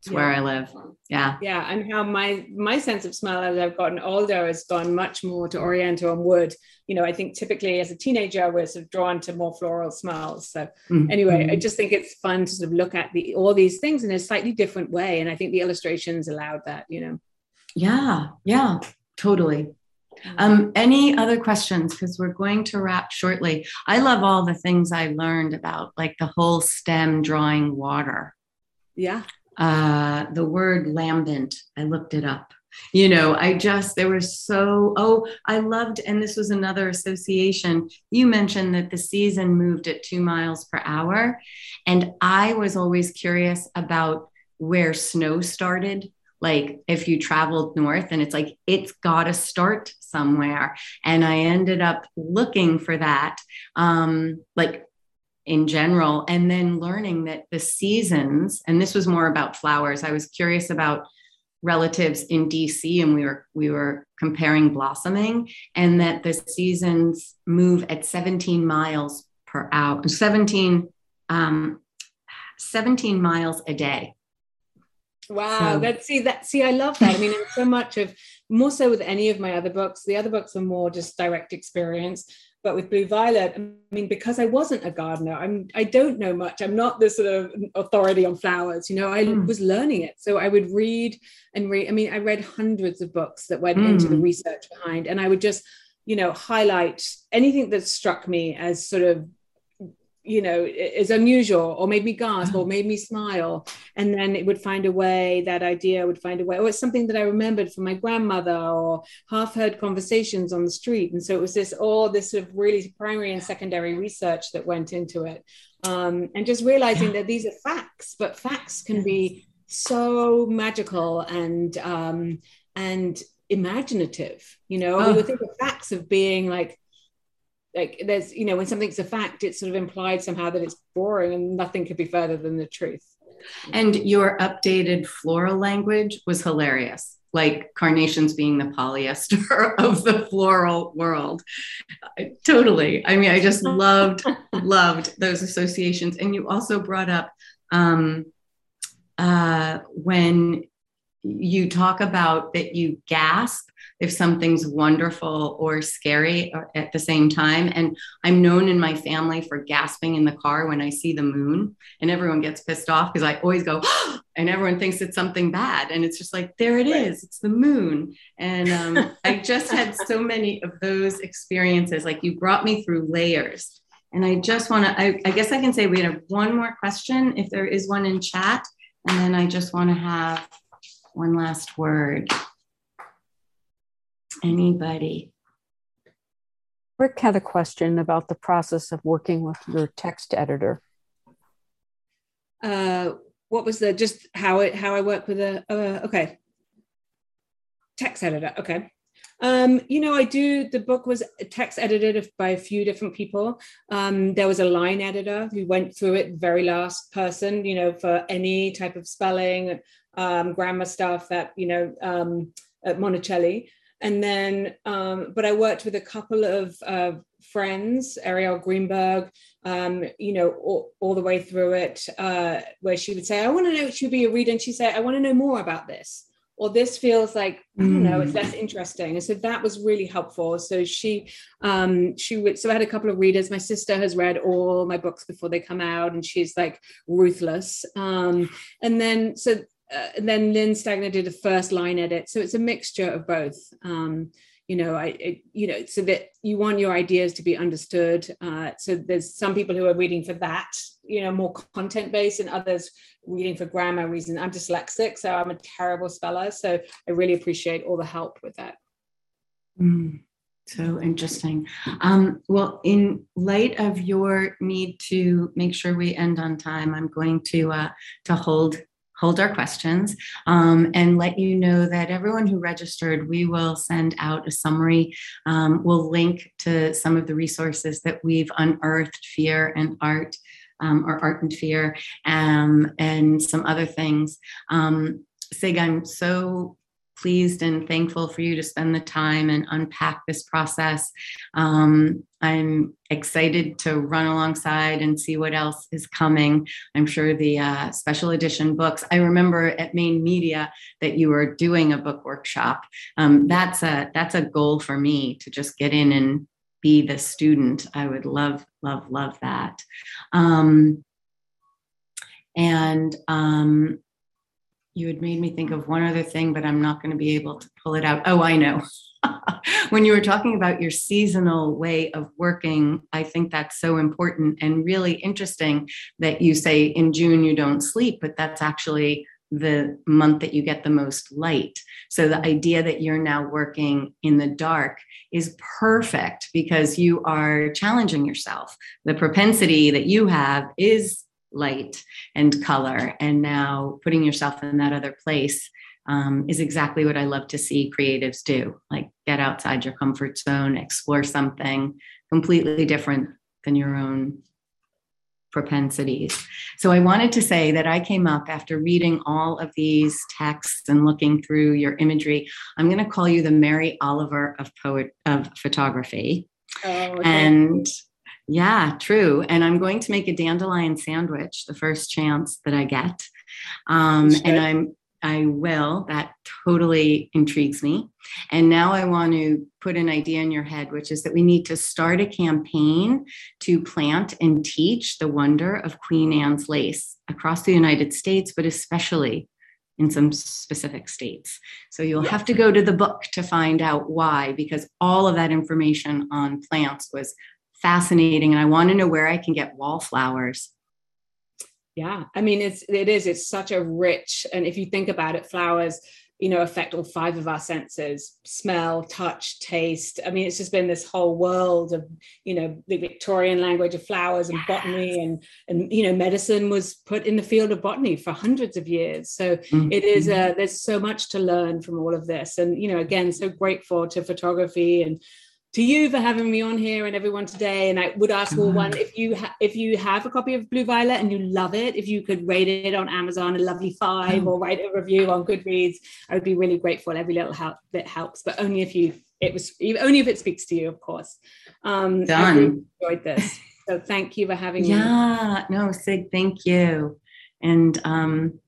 It's yeah. where I live. Yeah.
Yeah. And how my my sense of smell as I've gotten older has gone much more to oriental and wood. You know, I think typically as a teenager we're sort of drawn to more floral smells. So mm-hmm. anyway, I just think it's fun to sort of look at the all these things in a slightly different way. And I think the illustrations allowed that, you know.
Yeah, yeah, totally. Mm-hmm. Um, any other questions? Because we're going to wrap shortly. I love all the things I learned about, like the whole stem drawing water.
Yeah
uh, the word lambent. I looked it up. You know, I just, there was so, oh, I loved, and this was another association. You mentioned that the season moved at two miles per hour. And I was always curious about where snow started like if you traveled north and it's like it's got to start somewhere and i ended up looking for that um like in general and then learning that the seasons and this was more about flowers i was curious about relatives in dc and we were we were comparing blossoming and that the seasons move at 17 miles per hour 17 um 17 miles a day
Wow, so. that see that see, I love that. I mean, so much of more so with any of my other books. The other books are more just direct experience. But with Blue Violet, I mean, because I wasn't a gardener, I'm I don't know much. I'm not the sort of authority on flowers. You know, I mm. was learning it, so I would read and read. I mean, I read hundreds of books that went mm. into the research behind, and I would just you know highlight anything that struck me as sort of you know is unusual or made me gasp or made me smile and then it would find a way that idea would find a way or it's something that i remembered from my grandmother or half heard conversations on the street and so it was this all this sort of really primary and secondary research that went into it um, and just realizing yeah. that these are facts but facts can yes. be so magical and um, and imaginative you know oh. we would think of facts of being like like there's you know when something's a fact it's sort of implied somehow that it's boring and nothing could be further than the truth.
And your updated floral language was hilarious like carnations being the polyester of the floral world. Totally. I mean i just loved loved those associations. And you also brought up um, uh, when you talk about that you gasp if something's wonderful or scary at the same time. And I'm known in my family for gasping in the car when I see the moon, and everyone gets pissed off because I always go, and everyone thinks it's something bad. And it's just like, there it right. is, it's the moon. And um, I just had so many of those experiences. Like you brought me through layers. And I just want to, I, I guess I can say we have one more question if there is one in chat. And then I just want to have one last word. Anybody?
Rick had a question about the process of working with your text editor.
Uh, what was the just how it how I work with a uh, okay text editor? Okay. Um, you know, I do. The book was text edited by a few different people. Um, there was a line editor who went through it, very last person. You know, for any type of spelling, um, grammar stuff that you know um, at Monacelli and then um, but i worked with a couple of uh, friends ariel greenberg um, you know all, all, the way through it uh, where she would say i want to know she'd be a reader and she'd say i want to know more about this. Or this feels like i don't know it's less mm. interesting. And so that was really helpful. So she um she would so i had a couple of readers. My sister has read all my books before they come out and she's like ruthless. Um and then so uh, then Lynn Stagner did a first line edit. So it's a mixture of both. Um, you know, I, it, you know, so that you want your ideas to be understood. Uh, so there's some people who are reading for that, you know, more content based, and others reading for grammar reason. I'm dyslexic, so I'm a terrible speller. So I really appreciate all the help with that.
Mm, so interesting. Um, well, in light of your need to make sure we end on time, I'm going to uh, to hold hold our questions um, and let you know that everyone who registered, we will send out a summary. Um, we'll link to some of the resources that we've unearthed, fear and art. Um, or art and fear, um, and some other things. Um, Cig, I'm so pleased and thankful for you to spend the time and unpack this process. Um, I'm excited to run alongside and see what else is coming. I'm sure the uh, special edition books. I remember at Maine Media that you were doing a book workshop. Um, that's a that's a goal for me to just get in and be the student. I would love, love, love that. Um, and um, you had made me think of one other thing, but I'm not going to be able to pull it out. Oh, I know. when you were talking about your seasonal way of working, I think that's so important and really interesting that you say in June you don't sleep, but that's actually the month that you get the most light. So the idea that you're now working in the dark is perfect because you are challenging yourself. The propensity that you have is light and color. And now putting yourself in that other place um, is exactly what I love to see creatives do like get outside your comfort zone, explore something completely different than your own propensities. So I wanted to say that I came up after reading all of these texts and looking through your imagery. I'm going to call you the Mary Oliver of poet of photography. Oh, okay. And yeah, true. And I'm going to make a dandelion sandwich the first chance that I get. Um, and I'm I will. That totally intrigues me. And now I want to put an idea in your head, which is that we need to start a campaign to plant and teach the wonder of Queen Anne's lace across the United States, but especially in some specific states. So you'll have to go to the book to find out why, because all of that information on plants was fascinating. And I want to know where I can get wallflowers
yeah i mean it's it is it's such a rich and if you think about it flowers you know affect all five of our senses smell touch taste i mean it's just been this whole world of you know the victorian language of flowers and botany and and you know medicine was put in the field of botany for hundreds of years so mm-hmm. it is uh, there's so much to learn from all of this and you know again so grateful to photography and to you for having me on here and everyone today. And I would ask all one if you ha- if you have a copy of Blue Violet and you love it, if you could rate it on Amazon a lovely five or write a review on Goodreads, I would be really grateful. Every little help bit helps, but only if you it was only if it speaks to you, of course. Um,
Done.
Really enjoyed this, so thank you for having
yeah,
me.
Yeah, no, Cig, thank you, and um,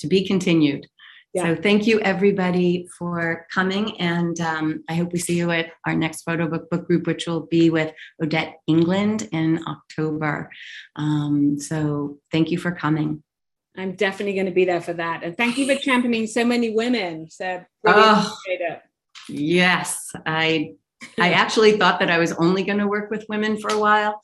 to be continued. Yeah. So thank you everybody for coming. And um, I hope we see you at our next photo book book group, which will be with Odette England in October. Um, so thank you for coming.
I'm definitely going to be there for that. And thank you for championing so many women. So really oh,
Yes. I I actually thought that I was only going to work with women for a while.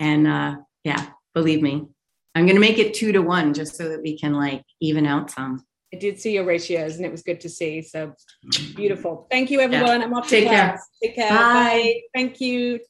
And uh, yeah, believe me, I'm going to make it two to one just so that we can like even out some.
I did see your ratios and it was good to see. So mm-hmm. beautiful. Thank you, everyone. Yeah. I'm off
Take
care. Take care.
Bye. Bye.
Thank you.